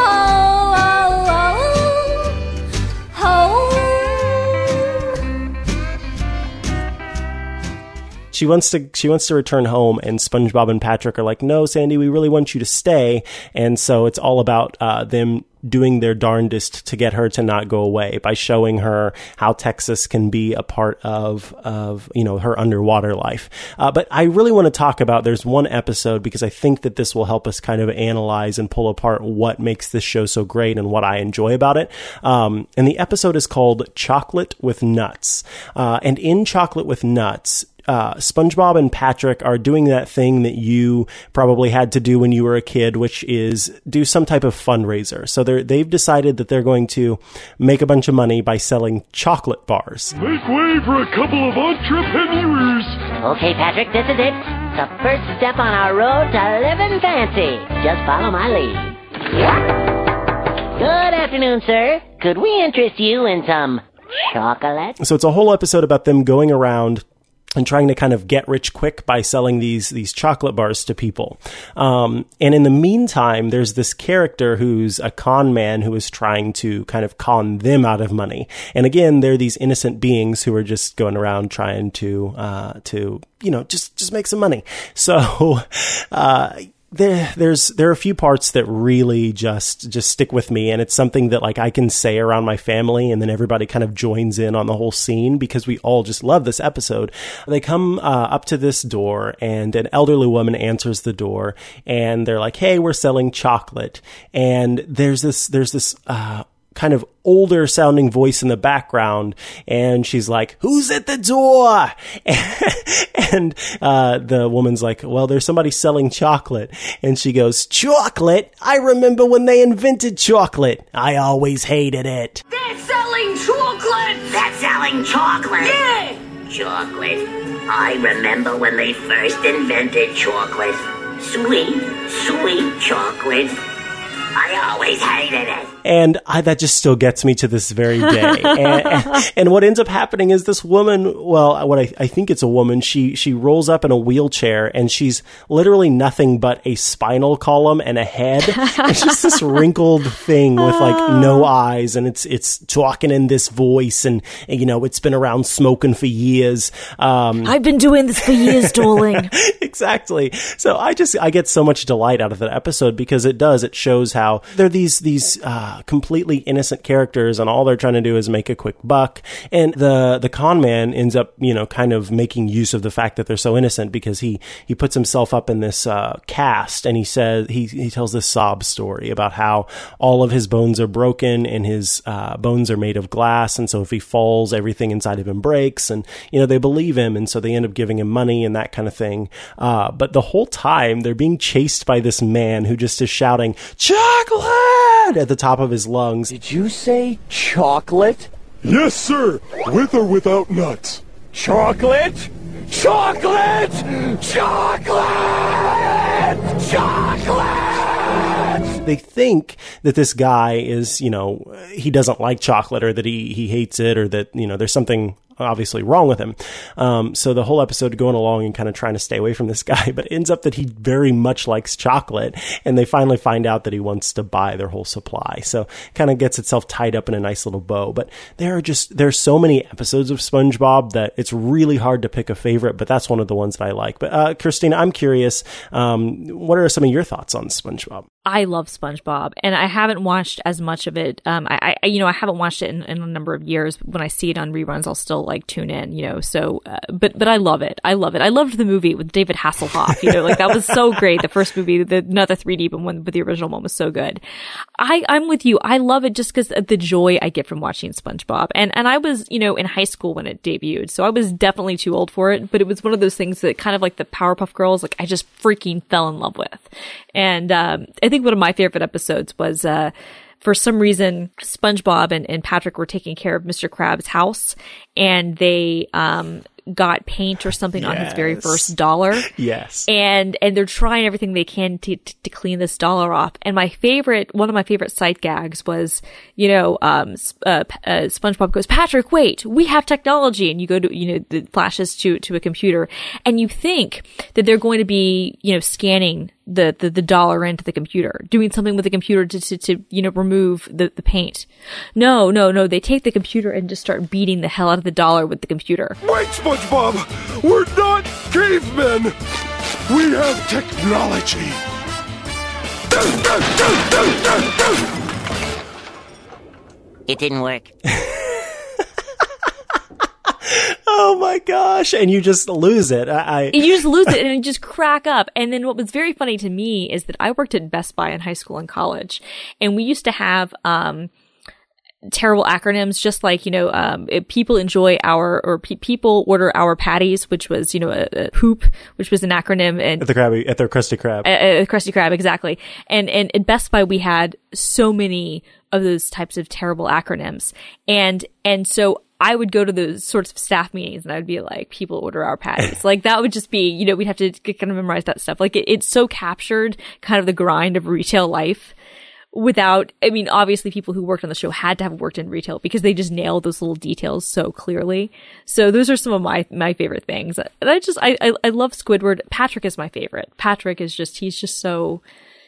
she wants to she wants to return home and SpongeBob and Patrick are like, "No, Sandy, we really want you to stay." And so it's all about uh, them doing their darndest to get her to not go away by showing her how Texas can be a part of of you know her underwater life. Uh, but I really want to talk about there's one episode because I think that this will help us kind of analyze and pull apart what makes this show so great and what I enjoy about it. Um, and the episode is called Chocolate with Nuts. Uh, and in Chocolate with Nuts, uh, SpongeBob and Patrick are doing that thing that you probably had to do when you were a kid, which is do some type of fundraiser. So they're, they've decided that they're going to make a bunch of money by selling chocolate bars. Make way for a couple of entrepreneurs. Okay, Patrick, this is it. The first step on our road to living fancy. Just follow my lead. Good afternoon, sir. Could we interest you in some chocolate? So it's a whole episode about them going around and trying to kind of get rich quick by selling these these chocolate bars to people. Um, and in the meantime, there's this character who's a con man who is trying to kind of con them out of money. And again, they're these innocent beings who are just going around trying to uh, to you know just just make some money. So. [LAUGHS] Uh, there, there's there are a few parts that really just just stick with me, and it's something that like I can say around my family, and then everybody kind of joins in on the whole scene because we all just love this episode. They come uh, up to this door, and an elderly woman answers the door, and they're like, "Hey, we're selling chocolate," and there's this there's this. Uh, kind of older sounding voice in the background and she's like who's at the door [LAUGHS] and uh, the woman's like well there's somebody selling chocolate and she goes chocolate i remember when they invented chocolate i always hated it They're selling chocolate. That's selling chocolate. Yeah. Chocolate. I remember when they first invented chocolate. Sweet, sweet chocolate. I always hated it. And I, that just still gets me to this very day. [LAUGHS] and, and what ends up happening is this woman, well, what I, I think it's a woman, she she rolls up in a wheelchair and she's literally nothing but a spinal column and a head. [LAUGHS] it's just this wrinkled thing with like no eyes, and it's it's talking in this voice, and, and you know it's been around smoking for years. Um, I've been doing this for years, [LAUGHS] darling. exactly. So I just I get so much delight out of that episode because it does it shows how there are these these uh, completely innocent characters and all they're trying to do is make a quick buck. And the the con man ends up you know kind of making use of the fact that they're so innocent because he he puts himself up in this uh, cast and he says he he tells this sob story about how all of his bones are broken and his uh, bones are made of glass and so if he falls everything inside of him breaks and you know they believe him and so they end up giving him money and that kind of thing. Uh, but the whole time they're being chased by this man who just is shouting chocolate! at the top of his lungs Did you say chocolate? Yes, sir. With or without nuts. Chocolate? Chocolate! Chocolate! Chocolate! they think that this guy is, you know, he doesn't like chocolate or that he, he hates it or that, you know, there's something obviously wrong with him. Um, so the whole episode going along and kind of trying to stay away from this [LAUGHS] guy, but ends up that he very much likes chocolate and they finally find out that he wants to buy their whole supply. So kind of gets itself tied up in a nice little bow. But there are just, there's so many episodes of SpongeBob that it's really hard to pick a favorite, but that's one of the ones that I like. But, uh, Christina, I'm curious, um, what are some of your thoughts on SpongeBob? I love SpongeBob, and I haven't watched as much of it. Um, I, I you know, I haven't watched it in, in, a number of years. When I see it on reruns, I'll still like tune in. You know, so uh, but but I love it. I love it. I loved the movie with David Hasselhoff. You know, like that was so great. The first movie, the another 3D, but one, but the original one was so good. I I'm with you. I love it just because the joy I get from watching SpongeBob. And and I was you know in high school when it debuted, so I was definitely too old for it. But it was one of those things that kind of like the Powerpuff Girls, like I just freaking fell in love with. And um, I think one of my favorite episodes was uh, for some reason SpongeBob and, and Patrick were taking care of Mr. Krabs' house, and they um, got paint or something on his very first dollar. [LAUGHS] Yes. And and they're trying everything they can to, to to clean this dollar off. And my favorite, one of my favorite sight gags was, you know, um, uh, uh, SpongeBob goes, Patrick, wait, we have technology, and you go to, you know, the flashes to to a computer, and you think that they're going to be, you know, scanning the the, the dollar into the computer, doing something with the computer to to, to you know remove the the paint. No, no, no, they take the computer and just start beating the hell out of the dollar with the computer. Wait, SpongeBob! We're not cavemen! We have technology! It didn't work. [LAUGHS] Oh my gosh. And you just lose it. I, I you just lose it [LAUGHS] and you just crack up. And then what was very funny to me is that I worked at Best Buy in high school and college, and we used to have um, terrible acronyms, just like you know, um, people enjoy our or pe- people order our patties, which was you know a, a poop, which was an acronym, and at the crabby at their Krusty Krab. a, a Krusty Krab, exactly. And and at Best Buy we had so many of those types of terrible acronyms, and and so I would go to those sorts of staff meetings, and I would be like, "People order our patties." [LAUGHS] like that would just be, you know, we'd have to kind of memorize that stuff. Like it, it's so captured kind of the grind of retail life. Without, I mean, obviously people who worked on the show had to have worked in retail because they just nailed those little details so clearly. So those are some of my, my favorite things. And I just, I, I, I love Squidward. Patrick is my favorite. Patrick is just, he's just so,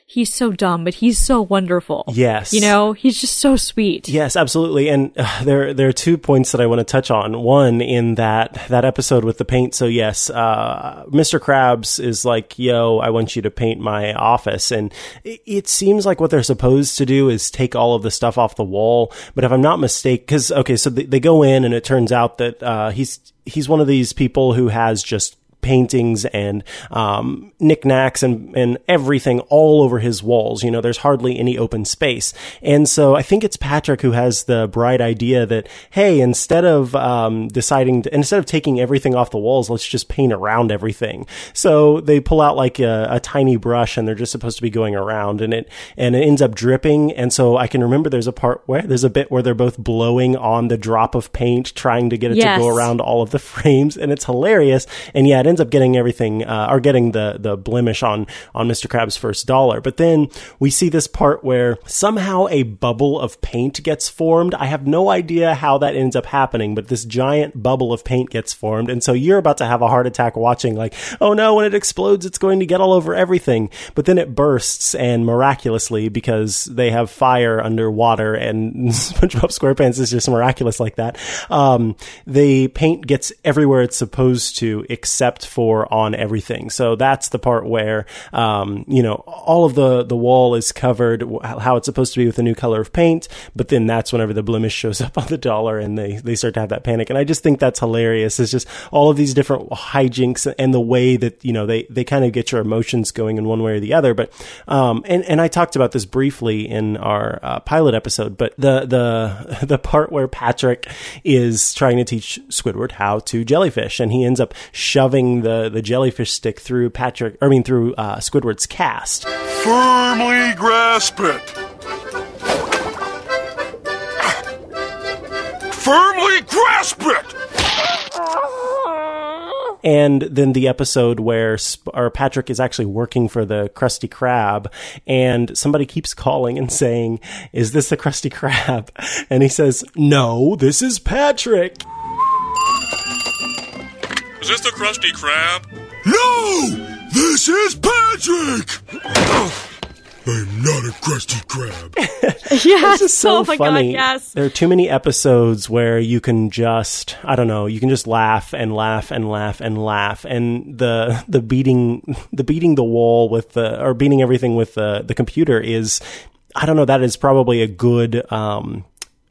he's so dumb, but he's so wonderful. Yes. You know, he's just so sweet. Yes, absolutely. And uh, there there are two points that I want to touch on. One in that that episode with the paint. So yes, uh, Mr. Krabs is like, "Yo, I want you to paint my office." And it, it seems like what they're supposed to do is take all of the stuff off the wall. But if I'm not mistaken, because okay, so they, they go in and it turns out that uh, he's he's one of these people who has just paintings and um, knickknacks and, and everything all over his walls. You know, there's hardly any open space. And so I think it's Patrick who has the bright idea that, hey, instead of um, deciding, to, instead of taking everything off the walls, let's just paint around everything. So they pull out like a, a tiny brush and they're just supposed to be going around and it, and it ends up dripping. And so I can remember there's a part where there's a bit where they're both blowing on the drop of paint, trying to get it Yes. to go around all of the [LAUGHS] frames. And it's hilarious. And yeah, it ends up getting everything, uh, or getting the, the blemish on, on Mr. Krabs' first dollar. But then we see this part where somehow a bubble of paint gets formed. I have no idea how that ends up happening, but this giant bubble of paint gets formed. And so you're about to have a heart attack watching, like, oh no, when it explodes, it's going to get all over everything. But then it bursts, and miraculously, because they have fire underwater and [LAUGHS] SpongeBob SquarePants is just miraculous like that, um, the paint gets everywhere it's supposed to, for on everything. So that's the part where, um, you know, all of the, the wall is covered how it's supposed to be with a new color of paint. But then that's whenever the blemish shows up [LAUGHS] on the dollar and they, they start to have that panic. And I just think that's hilarious. It's just all of these different hijinks and the way that, you know, they, they kind of get your emotions going in one way or the other. But, um, and, and I talked about this briefly in our uh, pilot episode, but the, the, [LAUGHS] the part where Patrick is trying to teach Squidward how to jellyfish and he ends up shoving the, the jellyfish stick through Patrick, I mean, through uh, Squidward's cast. Firmly grasp it. Firmly grasp it. and then the episode where Sp- or Patrick is actually working for the Krusty Krab, and somebody keeps calling and saying, "Is this the Krusty Krab?" And he says, "No, this is Patrick." Is this the Krusty Krab? No! This is Patrick! I'm not a Krusty Krab. [LAUGHS] [LAUGHS] yes. It's just so oh my funny. god, yes. There are too many episodes where you can just I don't know, you can just laugh and laugh and laugh and laugh and the the beating the beating the wall with the or beating everything with the the computer is I don't know, that is probably a good um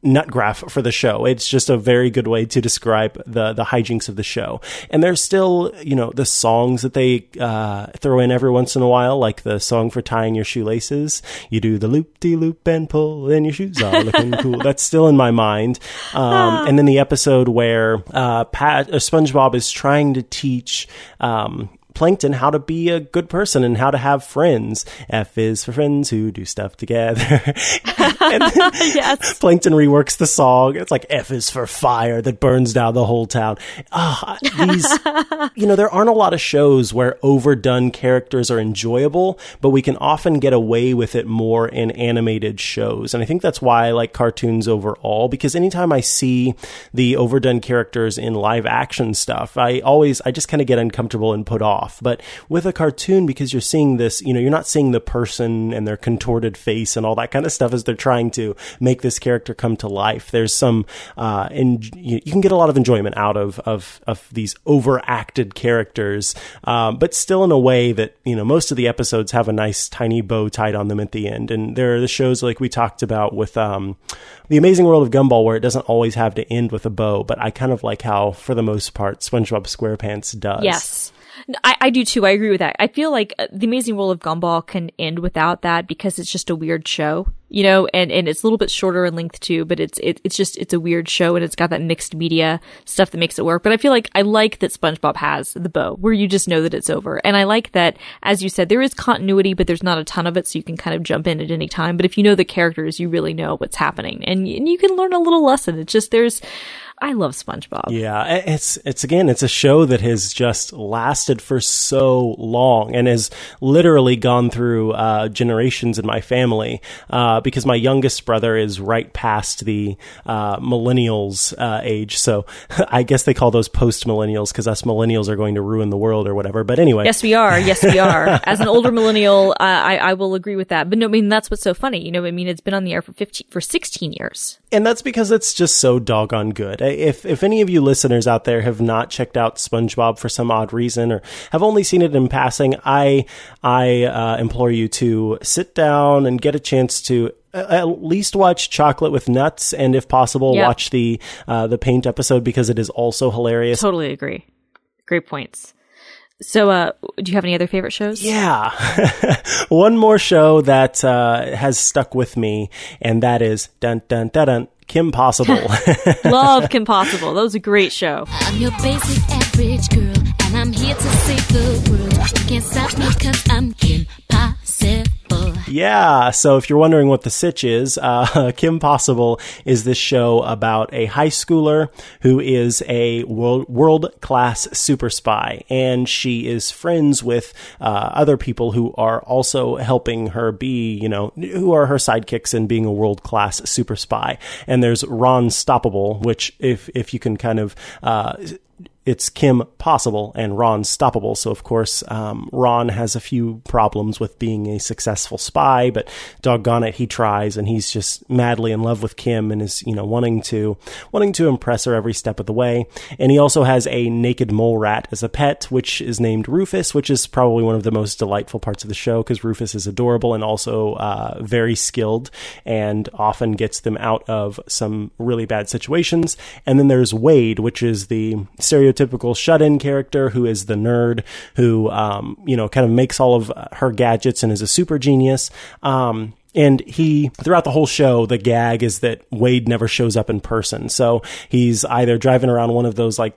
nut graph for the show. It's just a very good way to describe the the hijinks of the show. And there's still, you know, the songs that they uh, throw in every once in a while, like the song for tying your shoelaces. You do the loop de loop and pull, and your shoes are looking [LAUGHS] cool. That's still in my mind. Um, and then the episode where uh, Pat uh, SpongeBob is trying to teach. Um, Plankton how to be a good person and how to have friends. F is for friends who do stuff together. [LAUGHS] [LAUGHS] yes. Plankton reworks the song. It's like F is for fire that burns down the whole town. Ah, these, [LAUGHS] you know, there aren't a lot of shows where overdone characters are enjoyable, but we can often get away with it more in animated shows. And I think that's why I like cartoons overall, because anytime I see the overdone characters in live action stuff, I always, I just kind of get uncomfortable and put off. But with a cartoon, because you're seeing this, you know, you're not seeing the person and their contorted face and all that kind of stuff as they're trying to make this character come to life. There's some, uh, and you, you can get a lot of enjoyment out of, of, of these overacted characters, um, but still in a way that, you know, most of the episodes have a nice tiny bow tied on them at the end. And there are the shows like we talked about with, um, The Amazing World of Gumball where it doesn't always have to end with a bow, but I kind of like how, for the most part, SpongeBob SquarePants does. Yes. I, I do too. I agree with that. I feel like uh, The Amazing World of Gumball can end without that because it's just a weird show, you know, and, and it's a little bit shorter in length too, but it's, it, it's just, it's a weird show and it's got that mixed media stuff that makes it work. But I feel like I like that SpongeBob has the bow where you just know that it's over. And I like that, as you said, there is continuity, but there's not a ton of it. So you can kind of jump in at any time. But if you know the characters, you really know what's happening and, and you can learn a little lesson. It's just, there's, I love SpongeBob. Yeah, it's it's again, it's a show that has just lasted for so long and has literally gone through uh, generations in my family. Uh, because my youngest brother is right past the uh, millennials uh, age, so [LAUGHS] I guess they call those post millennials because us millennials are going to ruin the world or whatever. But anyway, Yes, we are. Yes, we are. [LAUGHS] As an older millennial, uh, I, I will agree with that. But no, I mean, that's what's so funny. You know, I mean, it's been on the air for 15, for 16 years. and that's because it's just so doggone good. If if any of you listeners out there have not checked out SpongeBob for some odd reason or have only seen it in passing, I I uh, implore you to sit down and get a chance to uh, at least watch Chocolate with Nuts, and if possible, Yep. watch the uh, the Paint episode because it is also hilarious. Totally agree. Great points. So, uh, do you have any other favorite shows? Yeah. [LAUGHS] One more show that uh, has stuck with me, and that is dun dun dun dun Kim Possible. [LAUGHS] [LAUGHS] Love Kim Possible. That was a great show. I'm your basic average girl, and I'm here to save the world. You can't stop me cause I'm Kim Possible. Yeah, so if you're wondering what the sitch is, uh, [LAUGHS] Kim Possible is this show about a high schooler who is a world world class super spy, and she is friends with uh, other people who are also helping her be, you know, who are her sidekicks in being a world class super spy. And there's Ron Stoppable, which if if you can kind of uh, it's Kim Possible and Ron Stoppable. So, of course, um, Ron has a few problems with being a successful spy, but doggone it, he tries and he's just madly in love with Kim and is, you know, wanting to, wanting to impress her every step of the way. And he also has a naked mole rat as a pet, which is named Rufus, which is probably one of the most delightful parts of the show because Rufus is adorable and also uh, very skilled and often gets them out of some really bad situations. And then there's Wade, which is the stereotypical stereotypical shut-in character who is the nerd who, um, you know, kind of makes all of her gadgets and is a super genius. Um, and he, throughout the whole show, the gag is that Wade never shows up in person. So he's either driving around one of those like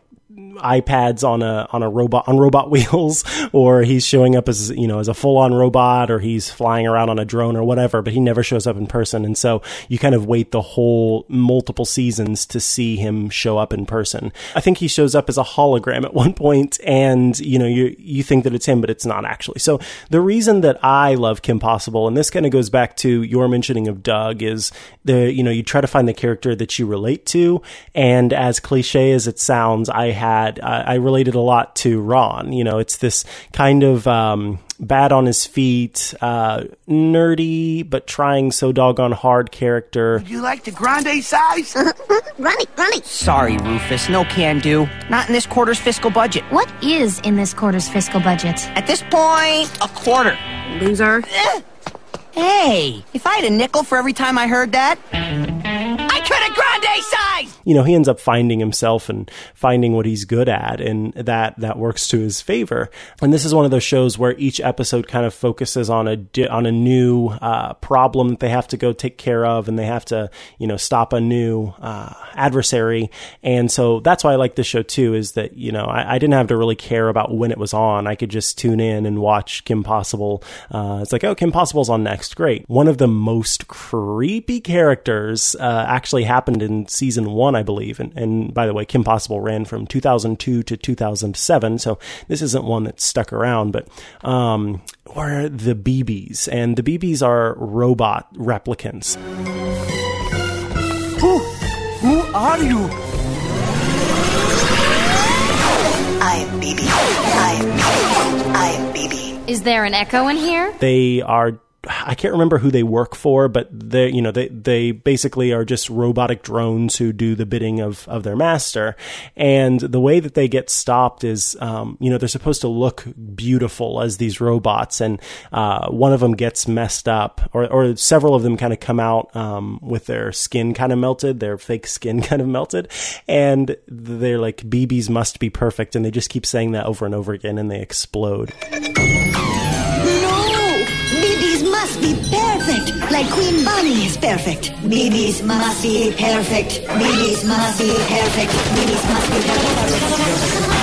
iPads on a on a robot on robot [LAUGHS] wheels, or he's showing up as you know as a full on robot, or he's flying around on a drone or whatever. But he never shows up in person, and so you kind of wait the whole multiple seasons to see him show up in person. I think he shows up as a hologram at one point, and you know you you think that it's him, but it's not actually. So the reason that I love Kim Possible, and this kind of goes back to your mentioning of Doug, is the you know you try to find the character that you relate to, and as cliche as it sounds, I had had, I, I related a lot to Ron. You know, it's this kind of um, bad on his feet, uh, nerdy but trying so doggone hard character. Would you like the grande size? [LAUGHS] Ronnie, Ronnie. Sorry, Rufus, no can do. Not in this quarter's fiscal budget. What is in this quarter's fiscal budget? At this point, a quarter. Loser. Eh. Hey, if I had a nickel for every time I heard that. I could have grande size. You know, he ends up finding himself and finding what he's good at, and that that works to his favor. And this is one of those shows where each episode kind of focuses on a on a new uh, problem that they have to go take care of, and they have to you know stop a new uh, adversary. And so that's why I like this show too. Is that you know I, I, didn't have to really care about when it was on. I could just tune in and watch Kim Possible. Uh, it's like oh, Kim Possible's on next. Great. One of the most creepy characters uh, actually happened in season one, I believe. And, and by the way, Kim Possible ran from 2002 to 2007, so this isn't one that stuck around. But um, were the BBs, and the BBs are robot replicants. Who, who are you? I am BB. I am BB. I am BB. Is there an echo in here? They are I can't remember who they work for, but they, you know, they, they basically are just robotic drones who do the bidding of, of their master. And the way that they get stopped is, um, you know, they're supposed to look beautiful as these robots. And, uh, one of them gets messed up or, or several of them kind of come out, um, with their skin kind of melted, their fake skin [LAUGHS] kind of melted. And they're like, BBs must be perfect. And they just keep saying that over and over again and they explode must be perfect, like Queen Bonnie is perfect. Babies must be perfect. Babies must be perfect. Babies must be perfect.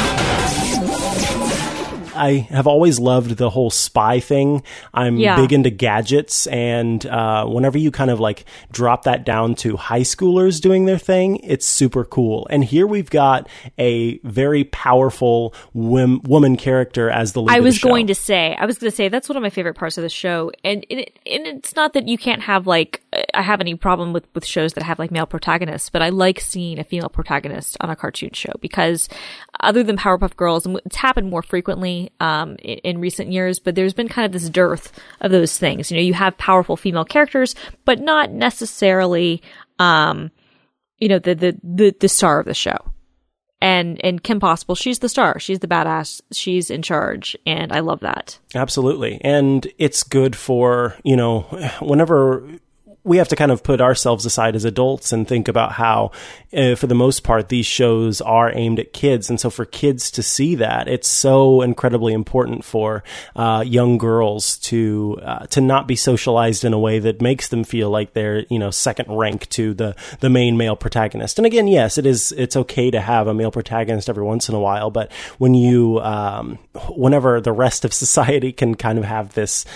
I have always loved the whole spy thing. I'm yeah. big into gadgets, and uh, whenever you kind of like drop that down to high schoolers doing their thing, it's super cool. And here we've got a very powerful wim- woman character as the lead. I was going to say, I was going to say that's one of my favorite parts of the show, and it, and it's not that you can't have like I have any problem with with shows that have like male protagonists, but I like seeing a female protagonist on a cartoon show because other than Powerpuff Girls, and it's happened more frequently um, in, in, recent years, but there's been kind of this dearth of those things. You know, you have powerful female characters, but not necessarily, um, you know, the, the, the, the star of the show. And, and Kim Possible, she's the star. She's the badass. She's in charge. And I love that. Absolutely. And it's good for, you know, whenever we have to kind of put ourselves aside as adults and think about how, uh, for the most part, these shows are aimed at kids. And so for kids to see that, it's so incredibly important for uh, young girls to uh, to not be socialized in a way that makes them feel like they're you know second rank to the the main male protagonist. And again, yes, it is it's okay to have a male protagonist every once in a while, but when you um, whenever the rest of [LAUGHS] society can kind of have this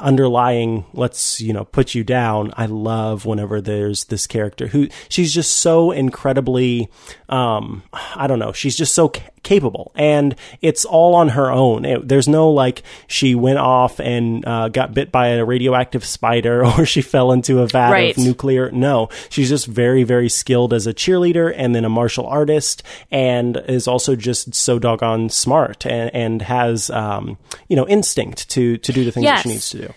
underlying let's you know put you down i love whenever there's this character who she's just so incredibly um i don't know she's just so capable and it's all on her own It- there's no like she went off and uh, got bit by a radioactive spider [LAUGHS] or she fell into a vat Right. of nuclear no she's just very very skilled as a cheerleader and then a martial artist and is also just so doggone smart and, and has um you know instinct to to do the things that she needs to do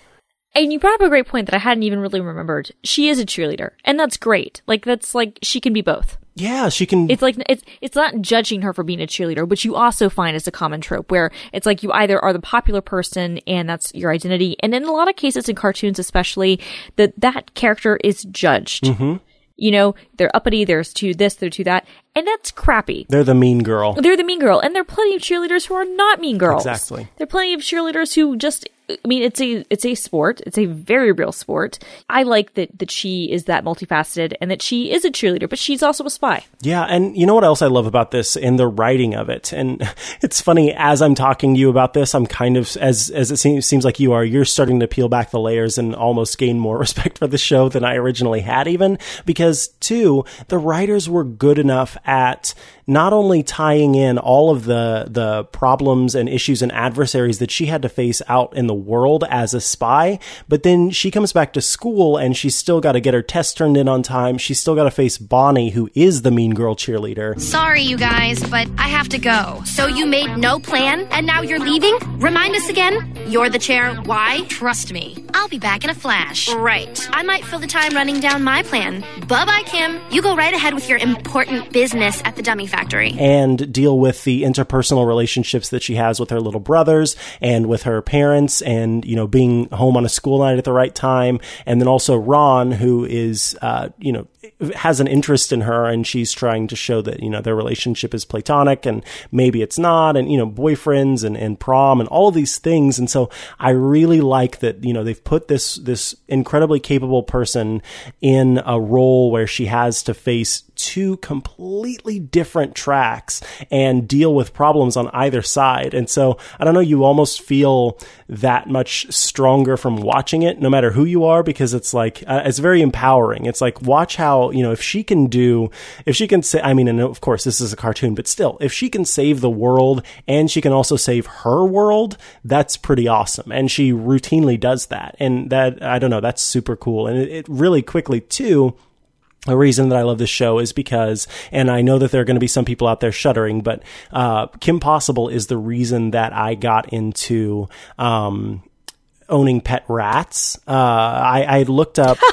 And you brought up a great point that I hadn't even really remembered. She is a cheerleader, and that's great. Like that's like she can be both. Yeah, she can. It's like it's it's not judging her for being a cheerleader, which you also find is a common trope where it's like you either are the popular person and that's your identity, and in a lot of cases in cartoons, especially that that character is judged. Mm-hmm. You know, they're uppity, there's to this, they're to that, and that's crappy. They're the mean girl. They're the mean girl, and there are plenty of cheerleaders who are not mean girls. Exactly. There are plenty of cheerleaders who just. I mean, it's a it's a sport. It's a very real sport. I like that that she is that multifaceted and that she is a cheerleader, but she's also a spy. Yeah, and you know what else I love about this in the writing of it, and [LAUGHS] it's funny as I'm talking to you about this, I'm kind of as as it seems seems like you are, you're starting to peel back the layers and almost gain more [LAUGHS] respect for the show than I originally had, even because two, the writers were good enough at not only tying in all of the the problems and issues and adversaries that she had to face out in the world as a spy, but then she comes back to school and she's still got to get her test turned in on time. She's still got to face Bonnie, who is the mean girl cheerleader. Sorry, you guys, but I have to go. So you made no plan, and now you're leaving? Remind us again? You're the chair. Why? Trust me. I'll be back in a flash. Right. I might fill the time running down my plan. Bye bye, Kim. You go right ahead with your important business at the dummy factory. and deal with the interpersonal relationships that she has with her little brothers and with her parents and you know being home on a school night at the right time. And then also Ron who is uh, you know has an interest in her and she's trying to show that you know their relationship is platonic and maybe it's not and you know boyfriends and, and prom and all of these things. And so I really like that you know they've put this this incredibly capable person in a role where she has to face two completely different tracks and deal with problems on either side. And so I don't know, you almost feel that much stronger from watching it, no matter who you are, because it's like, uh, it's very empowering. It's like, watch how, you know, if she can do, if she can say, I mean, and of course this is a cartoon, but still, if she can save the world and she can also save her world, that's pretty awesome. And she routinely does that. And that, I don't know, that's super cool. And it, it really quickly too, a reason that I love this show is because, and I know that there are going to be some people out there shuddering, but uh, Kim Possible is the reason that I got into um, owning pet rats. Uh, I, I looked up. [LAUGHS]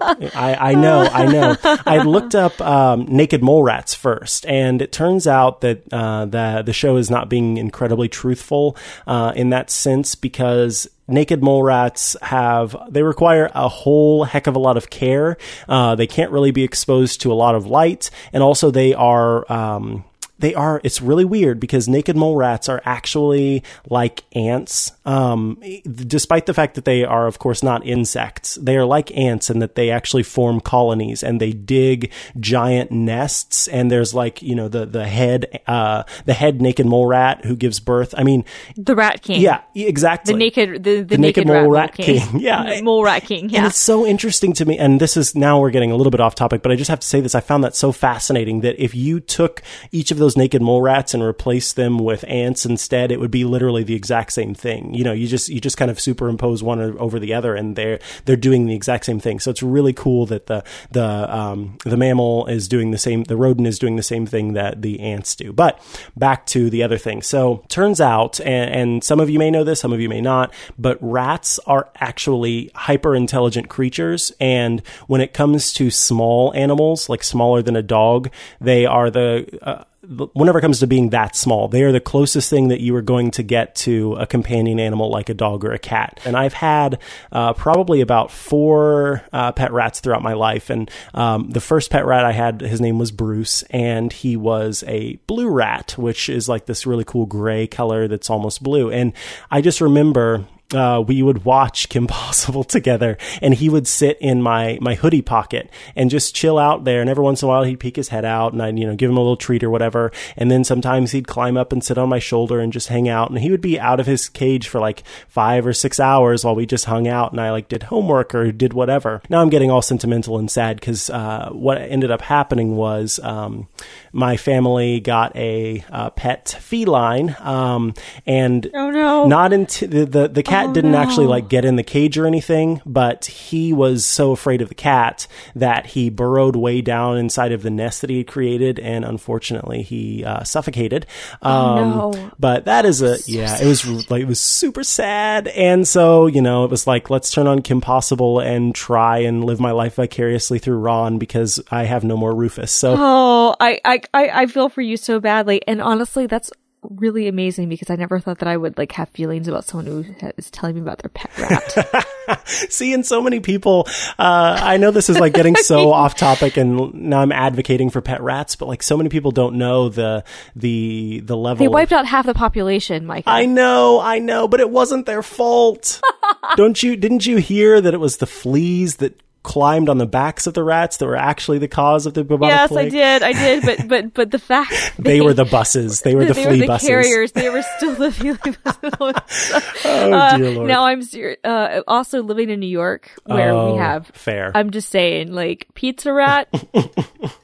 I, I know, I know. I looked up um, naked mole rats first, and it turns out that uh, the the show is not being incredibly truthful uh, in that sense because naked mole rats have they require a whole heck of a lot of care. Uh, they can't really be exposed to a lot of light, and also they are. Um, they are it's really weird because naked mole rats are actually like ants um, despite the fact that they are of course not insects they are like ants in that they actually form colonies and they dig giant nests and there's like you know the the head uh, the head naked mole rat who gives birth i mean The Rat King. yeah exactly The naked the, the, The naked naked, mole rat, rat king. [LAUGHS] Yeah. mole rat king. Yeah. And it's so interesting to me. And this is now we're getting a little bit off topic, but I just have to say this. I found that so fascinating that if you took each of those naked mole rats and replace them with ants instead, it would be literally the exact same thing. You know, you just, you just kind of superimpose one over the other and they're, they're doing the exact same thing. So it's really cool that the, the, um, the mammal is doing the same, the rodent is doing the same thing that the ants do. But back to the other thing. So turns out, and, and some of you may know this, some of you may not, but rats are actually hyper intelligent creatures. And when it comes to small animals, like smaller than a dog, they are the, uh, whenever it comes to being that small, they are the closest thing that you are going to get to a companion animal like a dog or a cat. And I've had uh, probably about four uh, pet rats throughout my life. And um, the first pet rat I had, his name was Bruce, and he was a blue rat, which is like this really cool gray color that's almost blue. And I just remember uh, we would watch Kim [LAUGHS] Possible together, and he would sit in my my hoodie pocket and just chill out there. And every once in a while, he'd peek his head out, and I'd you know give him a little treat or whatever. And then sometimes he'd climb up and sit on my shoulder and just hang out. And he would be out of his cage for like five or six hours while we just hung out, and I like did homework or did whatever. Now I'm getting all sentimental and sad because uh, what ended up happening was um, my family got a uh, pet feline, um, and Oh, no. not into the the, the cat Oh, didn't no. actually like get in the cage or anything, but he was so afraid of the cat that he burrowed way down inside of the nest that he had created, and unfortunately he uh, suffocated. Um, Oh, no. But that is a yeah, it was like it was super sad, and so you know it was like let's turn on Kim Possible and try and live my life vicariously through Ron because I have no more Rufus. So Oh, I, I, I, I feel for you so badly. And honestly, that's really amazing because I never thought that I would like have feelings about someone who is telling me about their pet rat. [LAUGHS] seeing so many people uh, i know this is like getting so [LAUGHS] off topic and now i'm advocating for pet rats but like so many people don't know the the the level they of- wiped out half the population, Mike. i know i know but it wasn't their fault [LAUGHS] don't you didn't you hear that it was the fleas that climbed on the backs of the rats that were actually the cause of the bubonic Yes, plague I did. I did. But but but the fact [LAUGHS] they were the buses they were the they flea were the buses carriers. They were still the flea buses. [LAUGHS] [LAUGHS] Oh, Uh, dear Lord. Now I'm serious. Uh, also living in New York, where Oh, we have fair. I'm just saying, like Pizza Rat.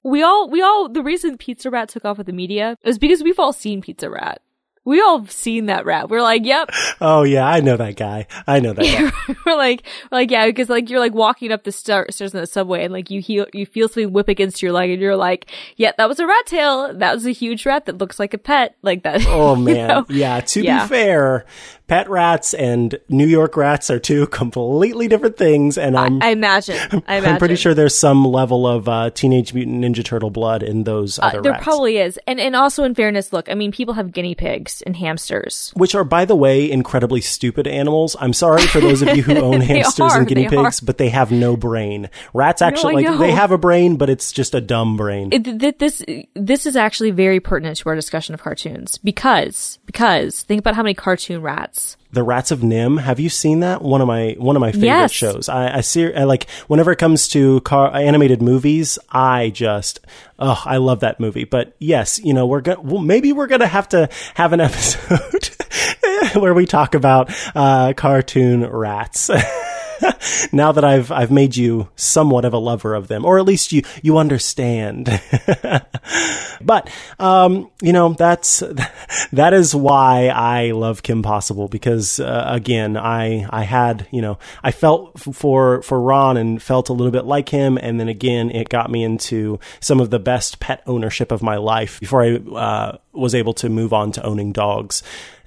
we all we all the reason Pizza Rat took off with the media is because we've all seen Pizza Rat. We all seen that rat. We're like, yep. [LAUGHS] oh yeah i know that guy i know that guy [LAUGHS] we're like, we're like, yeah, because like you're like walking up the stairs in the subway and like you heal, you feel something whip against your leg and you're like, yeah, that was a rat tail. That was a huge rat that looks like a pet, like that. [LAUGHS] Oh you man, know? yeah. To Yeah. be fair, pet rats and New York rats are two [LAUGHS] completely different things, and I'm I imagine. [LAUGHS] I imagine. I'm pretty sure there's some level of uh, Teenage Mutant Ninja Turtle blood in those Uh, other there rats. probably is, and and also in fairness, look, I mean, people have guinea pigs and hamsters. which are, by the way, incredibly stupid animals. I'm sorry for those of you who [LAUGHS] own hamsters are, and guinea they are. pigs, but they have no brain. Rats actually, I like, they have a brain, but it's just a dumb brain. It, th- this this is actually very pertinent to our discussion of cartoons because because think about how many cartoon rats The Rats of NIMH. Have you seen that? One of my one of my favorite Yes. shows. I, I see. I like whenever it comes to car animated movies. I just oh, I love that movie. But yes, you know we're gonna well, maybe we're gonna have to have an [LAUGHS] episode [LAUGHS] where we talk about uh, cartoon rats. [LAUGHS] [LAUGHS] now that I've I've made you somewhat of a lover of them, or at least you you understand. [LAUGHS] but um, you know that's [LAUGHS] that is why I love Kim Possible because uh, again I I had you know I felt for for Ron and felt a little bit like him, and then again it got me into some of the best pet ownership of my life before I uh, was able to move on to owning dogs.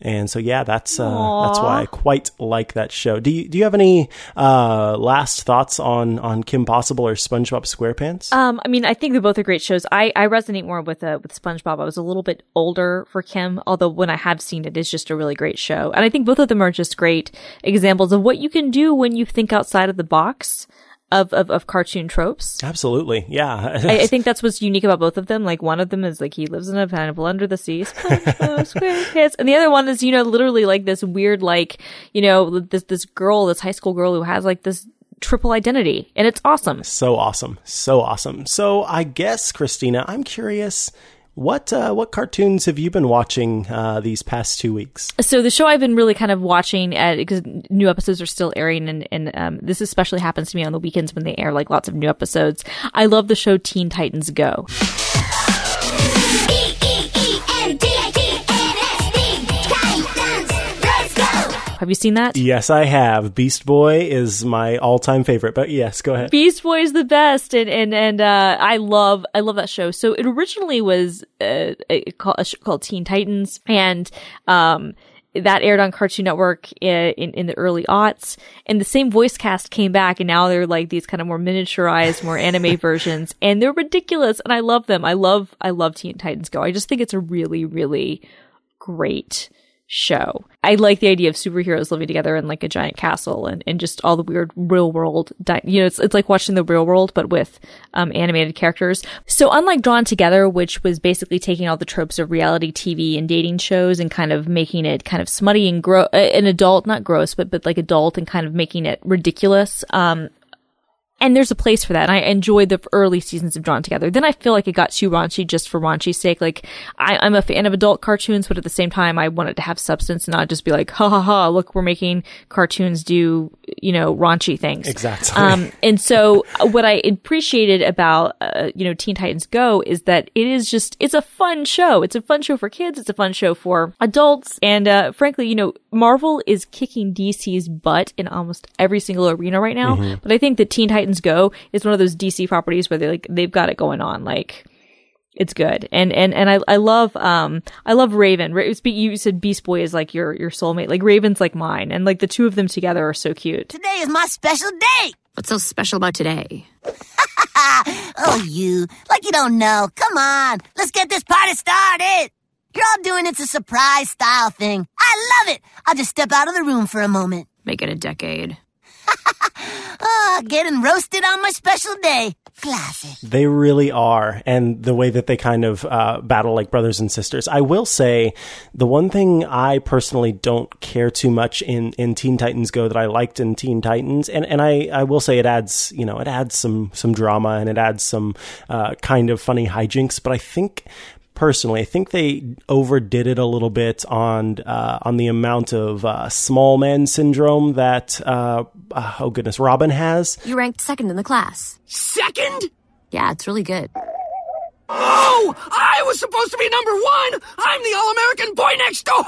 And so, yeah, that's uh, that's why I quite like that show. Do you do you have any uh, last thoughts on on Kim Possible or SpongeBob SquarePants? Um, I mean, I think they both are great shows. I, I resonate more with uh, with SpongeBob. I was a little bit older for Kim, although when I have seen it, it's just a really great show. And I think both of them are just great examples of what you can do when you think outside of the box of of, of cartoon tropes. Absolutely, yeah. I, I [LAUGHS] think that's what's unique about both of them. Like one of them is like he lives in a pineapple under the sea, SpongeBob [LAUGHS] SquarePants, and the other one is you know literally like this weird like you know this this girl, this high school girl who has like this triple identity, and it's awesome. so awesome, so awesome. So I guess Christina, I'm curious. What uh, what cartoons have you been watching uh, these past two weeks? So the show I've been really kind of watching at because new episodes are still airing, and, and um, this especially happens to me on the weekends when they air like lots of new episodes. I love the show Teen Titans Go. Have you seen that? Yes, I have. Beast Boy is my all time favorite. But yes, go ahead. Beast Boy is the best, and and and uh, I love I love that show. So it originally was uh, called, called Teen Titans, and um, that aired on Cartoon Network in, in in the early aughts. And the same voice cast came back, and now they're like these kind of more miniaturized, more anime [LAUGHS] versions, and they're ridiculous, and I love them. I love I love Teen Titans Go. I just think it's a really really great show. I like the idea of superheroes living together in like a giant castle and, and just all the weird real world, di- you know, it's, it's like watching the real world, but with, um, animated characters. So unlike Drawn Together, which was basically taking all the tropes of reality TV and dating shows and kind of making it kind of smutty and gross, an adult, not gross, but, but like adult and kind of making it ridiculous, um, and there's a place for that. And I enjoyed the early seasons of Drawn Together. Then I feel like it got too raunchy just for raunchy's sake. Like I, I'm a fan of adult cartoons, but at the same time, I wanted to have substance and not just be like, ha ha ha, look, we're making cartoons do, you know, raunchy things. Exactly. Um, and so [LAUGHS] what I appreciated about, uh, you know, Teen Titans Go is that it is just, it's a fun show. It's a fun show for kids. It's a fun show for adults. And, uh, frankly, you know, Marvel is kicking DC's butt in almost every single arena right now. Mhm. But I think that Teen Titans Go is one of those DC properties where they like they've got it going on. Like it's good, and and and I I love um I love Raven. Ra- You said Beast Boy is like your your soulmate. Like Raven's like mine, and like the two of them together are so cute. Today is my special day. What's so special about today? [LAUGHS] oh, you. Like you don't know. Come on. Let's get this party started. You're all doing it's a surprise style thing. I love it. I'll just step out of the room for a moment. Make it a decade. Ah, getting roasted on my special day. Classic. They really are. And the way that they kind of uh, battle like brothers and sisters. I will say the one thing I personally don't care too much in, in Teen Titans Go that I liked in Teen Titans, and, and I, I will say it adds, you know, it adds some, some drama and it adds some uh, kind of funny hijinks, but I think personally. I think they overdid it a little bit on uh, on the amount of uh, small man syndrome that uh, uh, oh goodness, Robin has. You ranked second in the class. Second? Yeah, it's really good. Oh, I was supposed to be number one. I'm the all-American boy next door.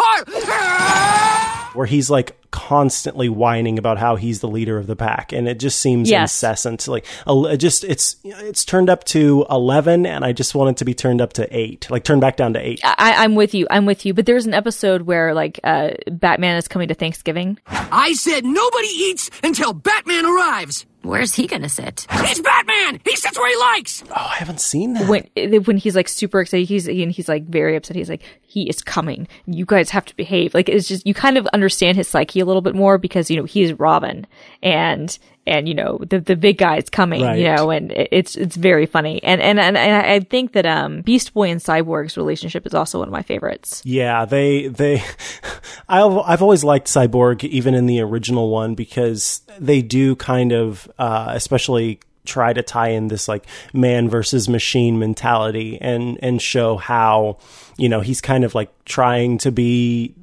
[LAUGHS] Where he's like constantly whining about how he's the leader of the pack, and it just seems Yes. incessant. Like, it just it's it's turned up to eleven, and I just want it to be turned up to eight, like turned back down to eight. I, I'm with you. I'm with you. But there's an episode where like uh, Batman is coming to Thanksgiving. I said nobody eats until Batman arrives. Where's he gonna sit? It's Batman. He sits where he likes. Oh, I haven't seen that. when eh, when he's like super excited, he's and he's like very upset. He's like, he is coming. You guys have to behave. Like it's just you kind of understand his psyche a little bit more because you know he's Robin and and you know the the big guy's coming. Right. You know, and it's it's very funny. And and and, and I think that um Beast Boy and Cyborg's relationship is also one of my favorites. Yeah, they they. [LAUGHS] I've I've always liked Cyborg, even in the original one, because they do kind of, uh, especially try to tie in this like man versus machine mentality and and show how you know he's kind of like trying to be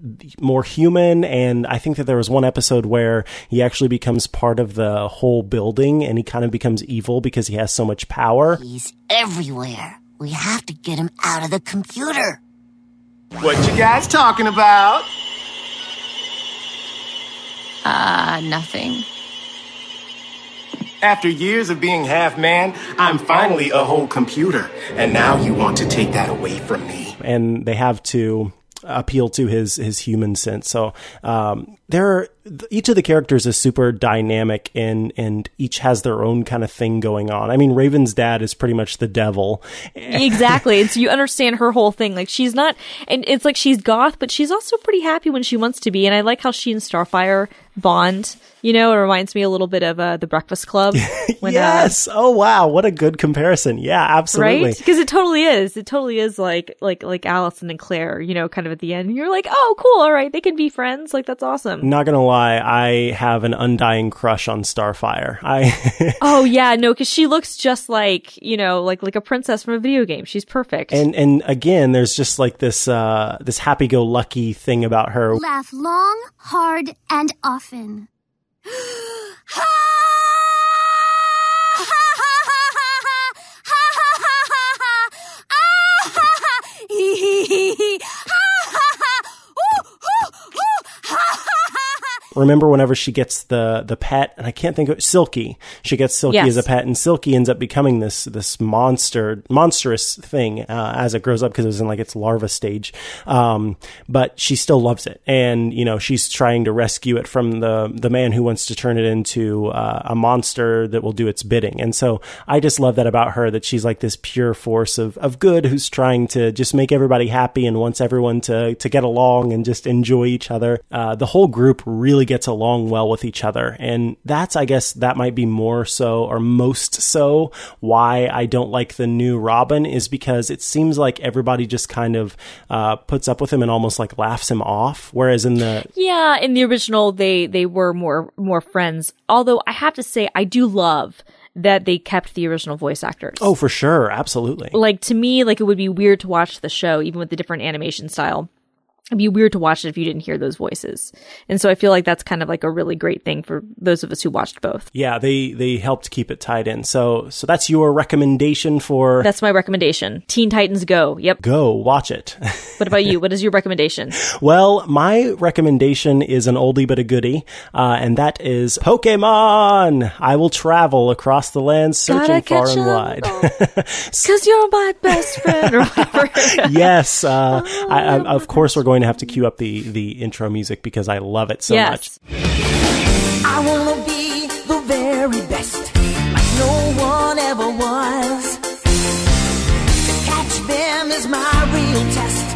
more human and i think that there was one episode where he actually becomes part of the whole building and he kind of becomes evil because he has so much power He's everywhere. We have to get him out of the computer. What you guys talking about? Uh, nothing. After years of being half man, I'm finally a whole computer. And now you want to take that away from me. and they have to appeal to his his human sense. So um, there, are, each of the characters is super dynamic and and each has their own kind of thing going on. I mean, Raven's dad is pretty much the devil. [LAUGHS] exactly. And so you understand her whole thing. Like she's not, and it's like she's goth, but she's also pretty happy when she wants to be. And I like how she and Starfire bond. You know, it reminds me a little bit of uh, the Breakfast Club. [LAUGHS] When, uh, yes. oh wow, what a good comparison. Yeah, absolutely. right? Because it totally is. It totally is like like like Allison and Claire. You know, kind of at the end, you're like, oh, cool. All right, they can be friends. Like that's awesome. Not gonna lie, I have an undying crush on Starfire. I [LAUGHS] oh yeah, no, because she looks just like you know, like like a princess from a video game. She's perfect. and and again, there's just like this uh this happy go lucky thing about her. Laugh long, hard, and often. [GASPS] Ha! Remember whenever she gets the the pet, and I can't think of it, Silky. She gets Silky Yes. as a pet, and Silky ends up becoming this this monster monstrous thing uh, as it grows up because it was in like its larva stage. Um, but she still loves it, and you know she's trying to rescue it from the the man who wants to turn it into uh, a monster that will do its bidding. And so I just love that about her that she's like this pure force of of good who's trying to just make everybody happy and wants everyone to to get along and just enjoy each other. Uh, the whole group really gets along well with each other, and that's I guess that might be more so or most so why I don't like the new Robin is because it seems like everybody just kind of uh, puts up with him and almost like laughs him off, whereas in the Yeah, in the original they they were more more friends. Although I have to say I do love that they kept the original voice actors. oh for sure absolutely Like to me like it would be weird to watch the show even with the different animation style. It'd be weird to watch it if you didn't hear those voices. And so I feel like that's kind of like a really great thing for those of us who watched both. Yeah, they they helped keep it tied in. So so that's your recommendation for That's my recommendation. Teen Titans Go. Yep. go watch it. [LAUGHS] What about you? What is your recommendation? well, my recommendation is an oldie but a goodie, uh, and that is Pokemon. I will travel across the land searching far and wide. [LAUGHS] [LAUGHS] Cause you're my best friend or whatever. yes, uh, I, I, of course we're going to have to cue up the the intro music because I love it so Yes. much. I wanna be the very best, like no one ever was. To catch them is my real test.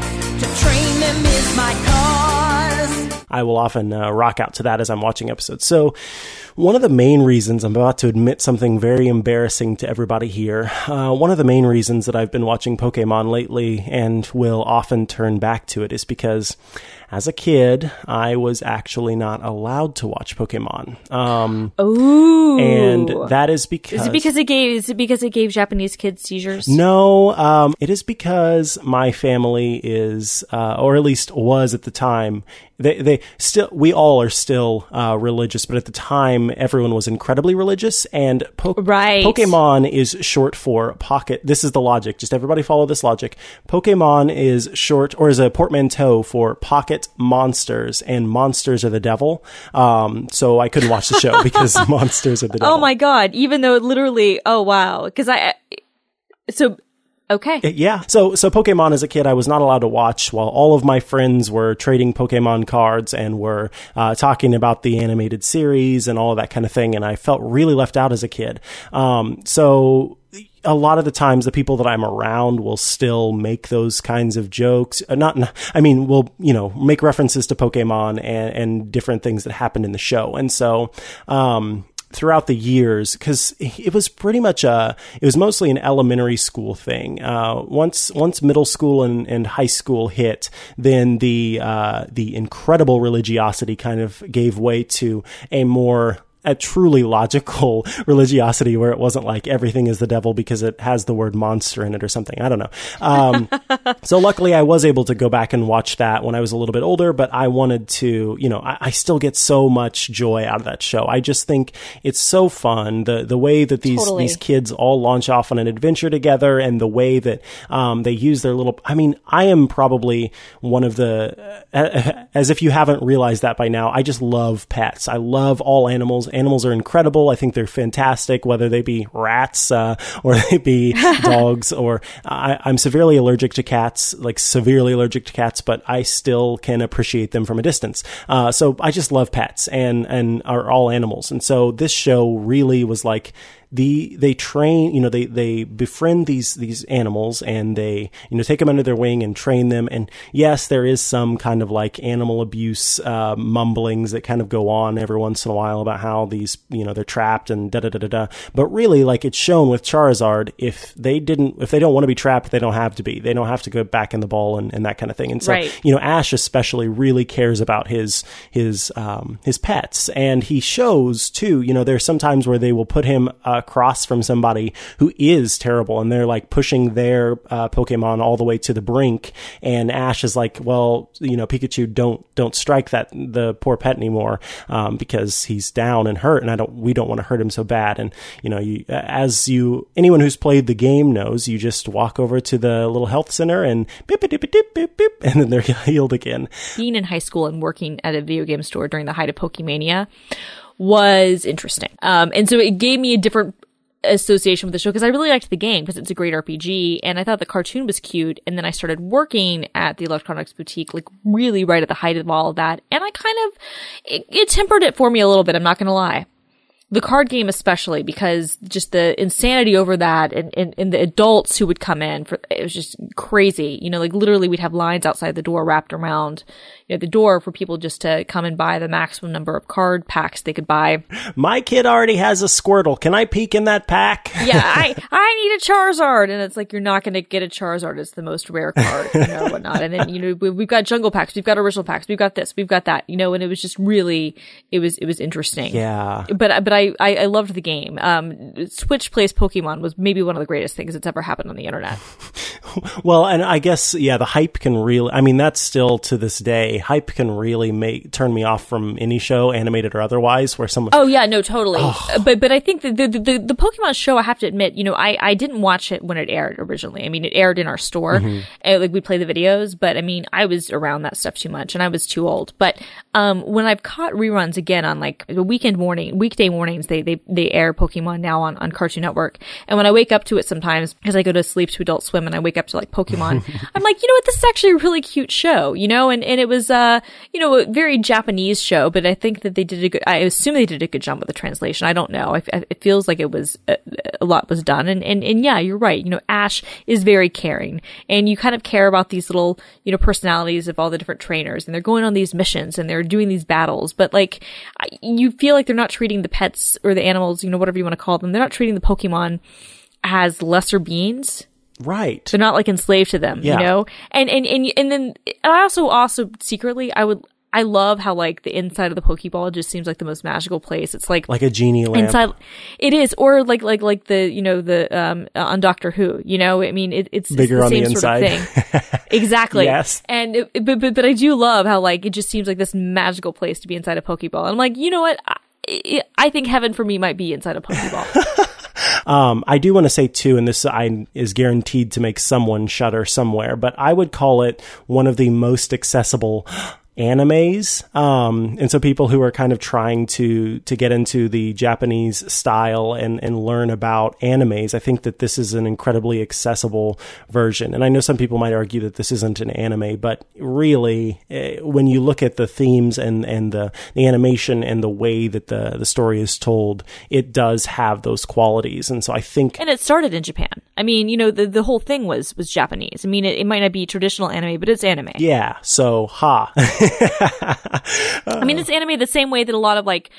To train them is my. I will often uh, rock out to that as I'm watching episodes. So, one of the main reasons I'm about to admit something very embarrassing to everybody here. Uh, one of the main reasons that I've been watching Pokemon lately and will often turn back to it is because as a kid, I was actually not allowed to watch Pokemon. Um, Ooh. and that is because Is it because it gave is it because it gave Japanese kids seizures? no, um, it is because my family is, uh, or at least was at the time. They, they still, we all are still uh, religious, but at the time, everyone was incredibly religious. And po- Right. Pokemon is short for pocket. This is the logic. Just everybody follow this logic. Pokemon is short, or is a portmanteau for pocket monsters, and monsters are the devil. Um, so I couldn't watch the show [LAUGHS] because monsters are the devil. Oh my god! Even though literally, oh wow, because I, so okay, Yeah. So so Pokemon as a kid, I was not allowed to watch while all of my friends were trading Pokemon cards and were uh, talking about the animated series and all of that kind of thing, and I felt really left out as a kid. Um, so. A lot of the times, the people that I'm around will still make those kinds of jokes. Uh, not, I mean, will you know make references to Pokemon and, and different things that happened in the show. And so, um, throughout the years because it was pretty much a it was mostly an elementary school thing. Uh, once once middle school and, and high school hit then the uh, the incredible religiosity kind of gave way to a more a truly logical [LAUGHS] religiosity where it wasn't like everything is the devil because it has the word monster in it or something. I don't know. Um, [LAUGHS] so luckily I was able to go back and watch that when I was a little bit older, but I wanted to, you know, I, I still get so much joy out of that show. I just think it's so fun. The, the way that these, Totally. these kids all launch off on an adventure together and the way that, um, they use their little, I mean, I am probably one of the, uh, [LAUGHS] as if you haven't realized that by now, I just love pets. I love all animals. Animals are incredible. I think they're fantastic, whether they be rats, uh, or [LAUGHS] they be dogs, or I, I'm severely allergic to cats, like severely allergic to cats, but I still can appreciate them from a distance. Uh, so I just love pets and, and are all animals. And so this show really was like, the they train you know they they befriend these these animals and they you know take them under their wing and train them. And yes there is some kind of like animal abuse uh, mumblings that kind of go on every once in a while about how these you know they're trapped and da da da da da. But really like it's shown with Charizard if they didn't if they don't want to be trapped they don't have to be. They don't have to go back in the ball and, and that kind of thing. And so Right. you know Ash especially really cares about his his um, his pets. And he shows too you know there's some times where they will put him uh, across from somebody who is terrible and they're like pushing their uh, Pokemon all the way to the brink. And Ash is like, well, you know, Pikachu, don't, don't strike that, the poor pet anymore, um, because he's down and hurt and I don't, we don't want to hurt him so bad. And, you know, you, as you, anyone who's played the game knows, you just walk over to the little health center and beep, beep, beep, beep, beep, beep, and then they're [LAUGHS] healed again. Being in high school and working at a video game store during the height of Pokemania was interesting. Um, and so it gave me a different association with the show because I really liked the game because it's a great RPG and I thought the cartoon was cute. And then I started working at the electronics boutique, like really right at the height of all of that. And I kind of, it, it tempered it for me a little bit. I'm not going to lie the card game especially because just the insanity over that and, and, and, the adults who would come in for it was just crazy. You know like literally we'd have lines outside the door wrapped around you know the door for people just to come and buy the maximum number of card packs they could buy. My kid already has a Squirtle. Can I peek in that pack? yeah [LAUGHS] i i need a charizard. And it's like you're not going to get a charizard. It's the most rare card you know whatnot. And then you know we, we've got jungle packs. We've got original packs. We've got this. We've got that. You know and it was just really it was it was interesting. Yeah. but but I, I I loved the game. Um, Twitch plays Pokemon was maybe one of the greatest things that's ever happened on the internet. [LAUGHS] [LAUGHS] Well, and I guess yeah, the hype can really. I mean, that's still to this day. Hype can really make turn me off from any show, animated or otherwise, where someone. Oh yeah, no, totally. Uh, But but I think the, the the the Pokemon show, I have to admit, you know, I I didn't watch it when it aired originally. I mean, it aired in our store, Mhm. and, like we play the videos. But I mean, I was around that stuff too much, and I was too old. But um, when I've caught reruns again on like weekend morning, weekday mornings, they they they air Pokemon now on on Cartoon Network, and when I wake up to it sometimes because I go to sleep to Adult Swim and I wake up to like Pokemon, [LAUGHS] I'm like, you know what, this is actually a really cute show, you know, and and it was uh you know a very Japanese show, but I think that they did a good. I assume they did a good job with the translation. I don't know. I, I- it feels like it was a, a lot was done, and and and yeah, you're right. You know, Ash is very caring, and you kind of care about these little you know personalities of all the different trainers, and they're going on these missions and they're doing these battles, but like you feel like they're not treating the pets or the animals, you know, whatever you want to call them, they're not treating the Pokemon as lesser beings. Right. They're not like enslaved to them, Yeah. you know? And, and, and, and then I also, also secretly, I would, I love how like the inside of the Pokeball just seems like the most magical place. It's like, Like a genie lamp. inside, it is, or like, like, like the, you know, the, um, on Doctor Who, you know, I mean, it, it's, Bigger it's on the the same sort of inside. thing. [LAUGHS] Exactly. Yes. And, it, but, but, but I do love how like, it just seems like this magical place to be inside a Pokeball. And I'm like, you know what? I, I think heaven for me might be inside a Pokeball. [LAUGHS] Um, I do want to say too, and this I, is guaranteed to make someone shudder somewhere, but I would call it one of the most accessible animes. Um, and so people who are kind of trying to to get into the Japanese style and and learn about animes, I think that this is an incredibly accessible version. And I know some people might argue that this isn't an anime, but really, eh, when you look at the themes and and the, the animation and the way that the the story is told, it does have those qualities. And so I think and it started in Japan. I mean, you know, the, the whole thing was, was Japanese. I mean, it, it might not be traditional anime, but it's anime. yeah. So ha. [LAUGHS] [LAUGHS] I mean, it's anime the same way that a lot of like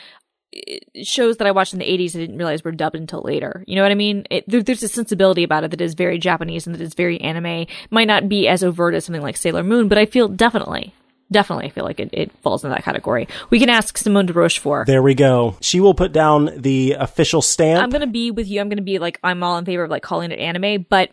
eh, shows that I watched in the 80s I didn't realize were dubbed until later. You know what I mean? It, there, there's a sensibility about it that is very Japanese and that is very anime. Might not be as overt as something like Sailor Moon, but I feel definitely, definitely I feel like it, it falls in that category. We can ask Simone de Rochefort. There we go. She will put down the official stamp. I'm gonna be with you. I'm gonna be like I'm all in favor of like calling it anime, but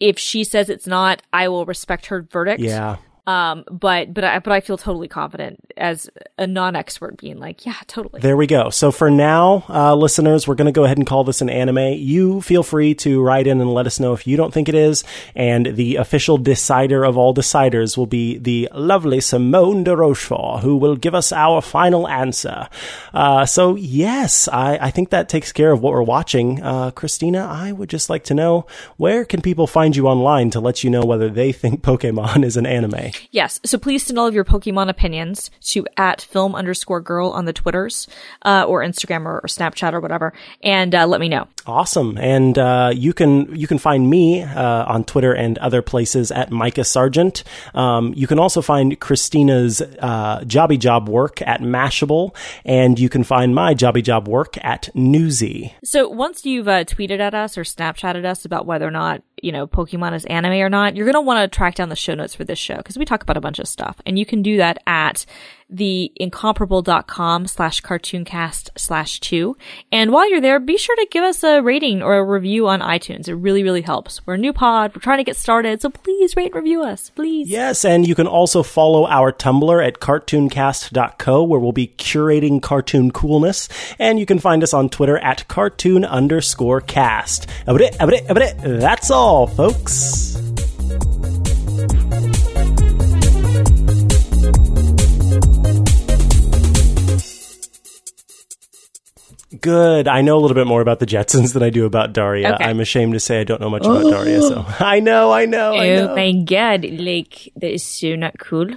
if she says it's not, I will respect her verdict. yeah. Um, but but I but I feel totally confident as a non-expert being like, yeah, totally. There we go. So for now, uh, listeners, we're going to go ahead and call this an anime. You feel free to write in and let us know if you don't think it is. And the official decider of all deciders will be the lovely Simone de Rochefort, who will give us our final answer. Uh, so yes, I, I think that takes care of what we're watching. Uh, Christina, I would just like to know where can people find you online to let you know whether they think Pokemon is an anime? Yes. So please send all of your Pokemon opinions to at film underscore girl on the Twitters, uh, or Instagram or, or Snapchat or whatever, and uh, let me know. Awesome, and uh, you can you can find me uh, on Twitter and other places at Micah Sargent. Um, you can also find Christina's uh, Jobby Job work at Mashable, and you can find my Jobby Job work at Newsy. So once you've uh, tweeted at us or Snapchatted us about whether or not you know Pokemon is anime or not, you're gonna want to track down the show notes for this show because we talk about a bunch of stuff, and you can do that at the incomparable.com slash cartooncast slash two. And while you're there, be sure to give us a rating or a review on iTunes. It really, really helps. We're a new pod. We're trying to get started. So please rate and review us. Please. Yes, and you can also follow our Tumblr at cartooncast.co where we'll be curating cartoon coolness. And you can find us on Twitter at cartoon underscore cast. That's all, folks. Good. I know a little bit more about the Jetsons than I do about Daria. Okay. I'm ashamed to say I don't know much about Daria. So oh. [LAUGHS] I know, I know, I Oh know. my god, like, that is so not cool.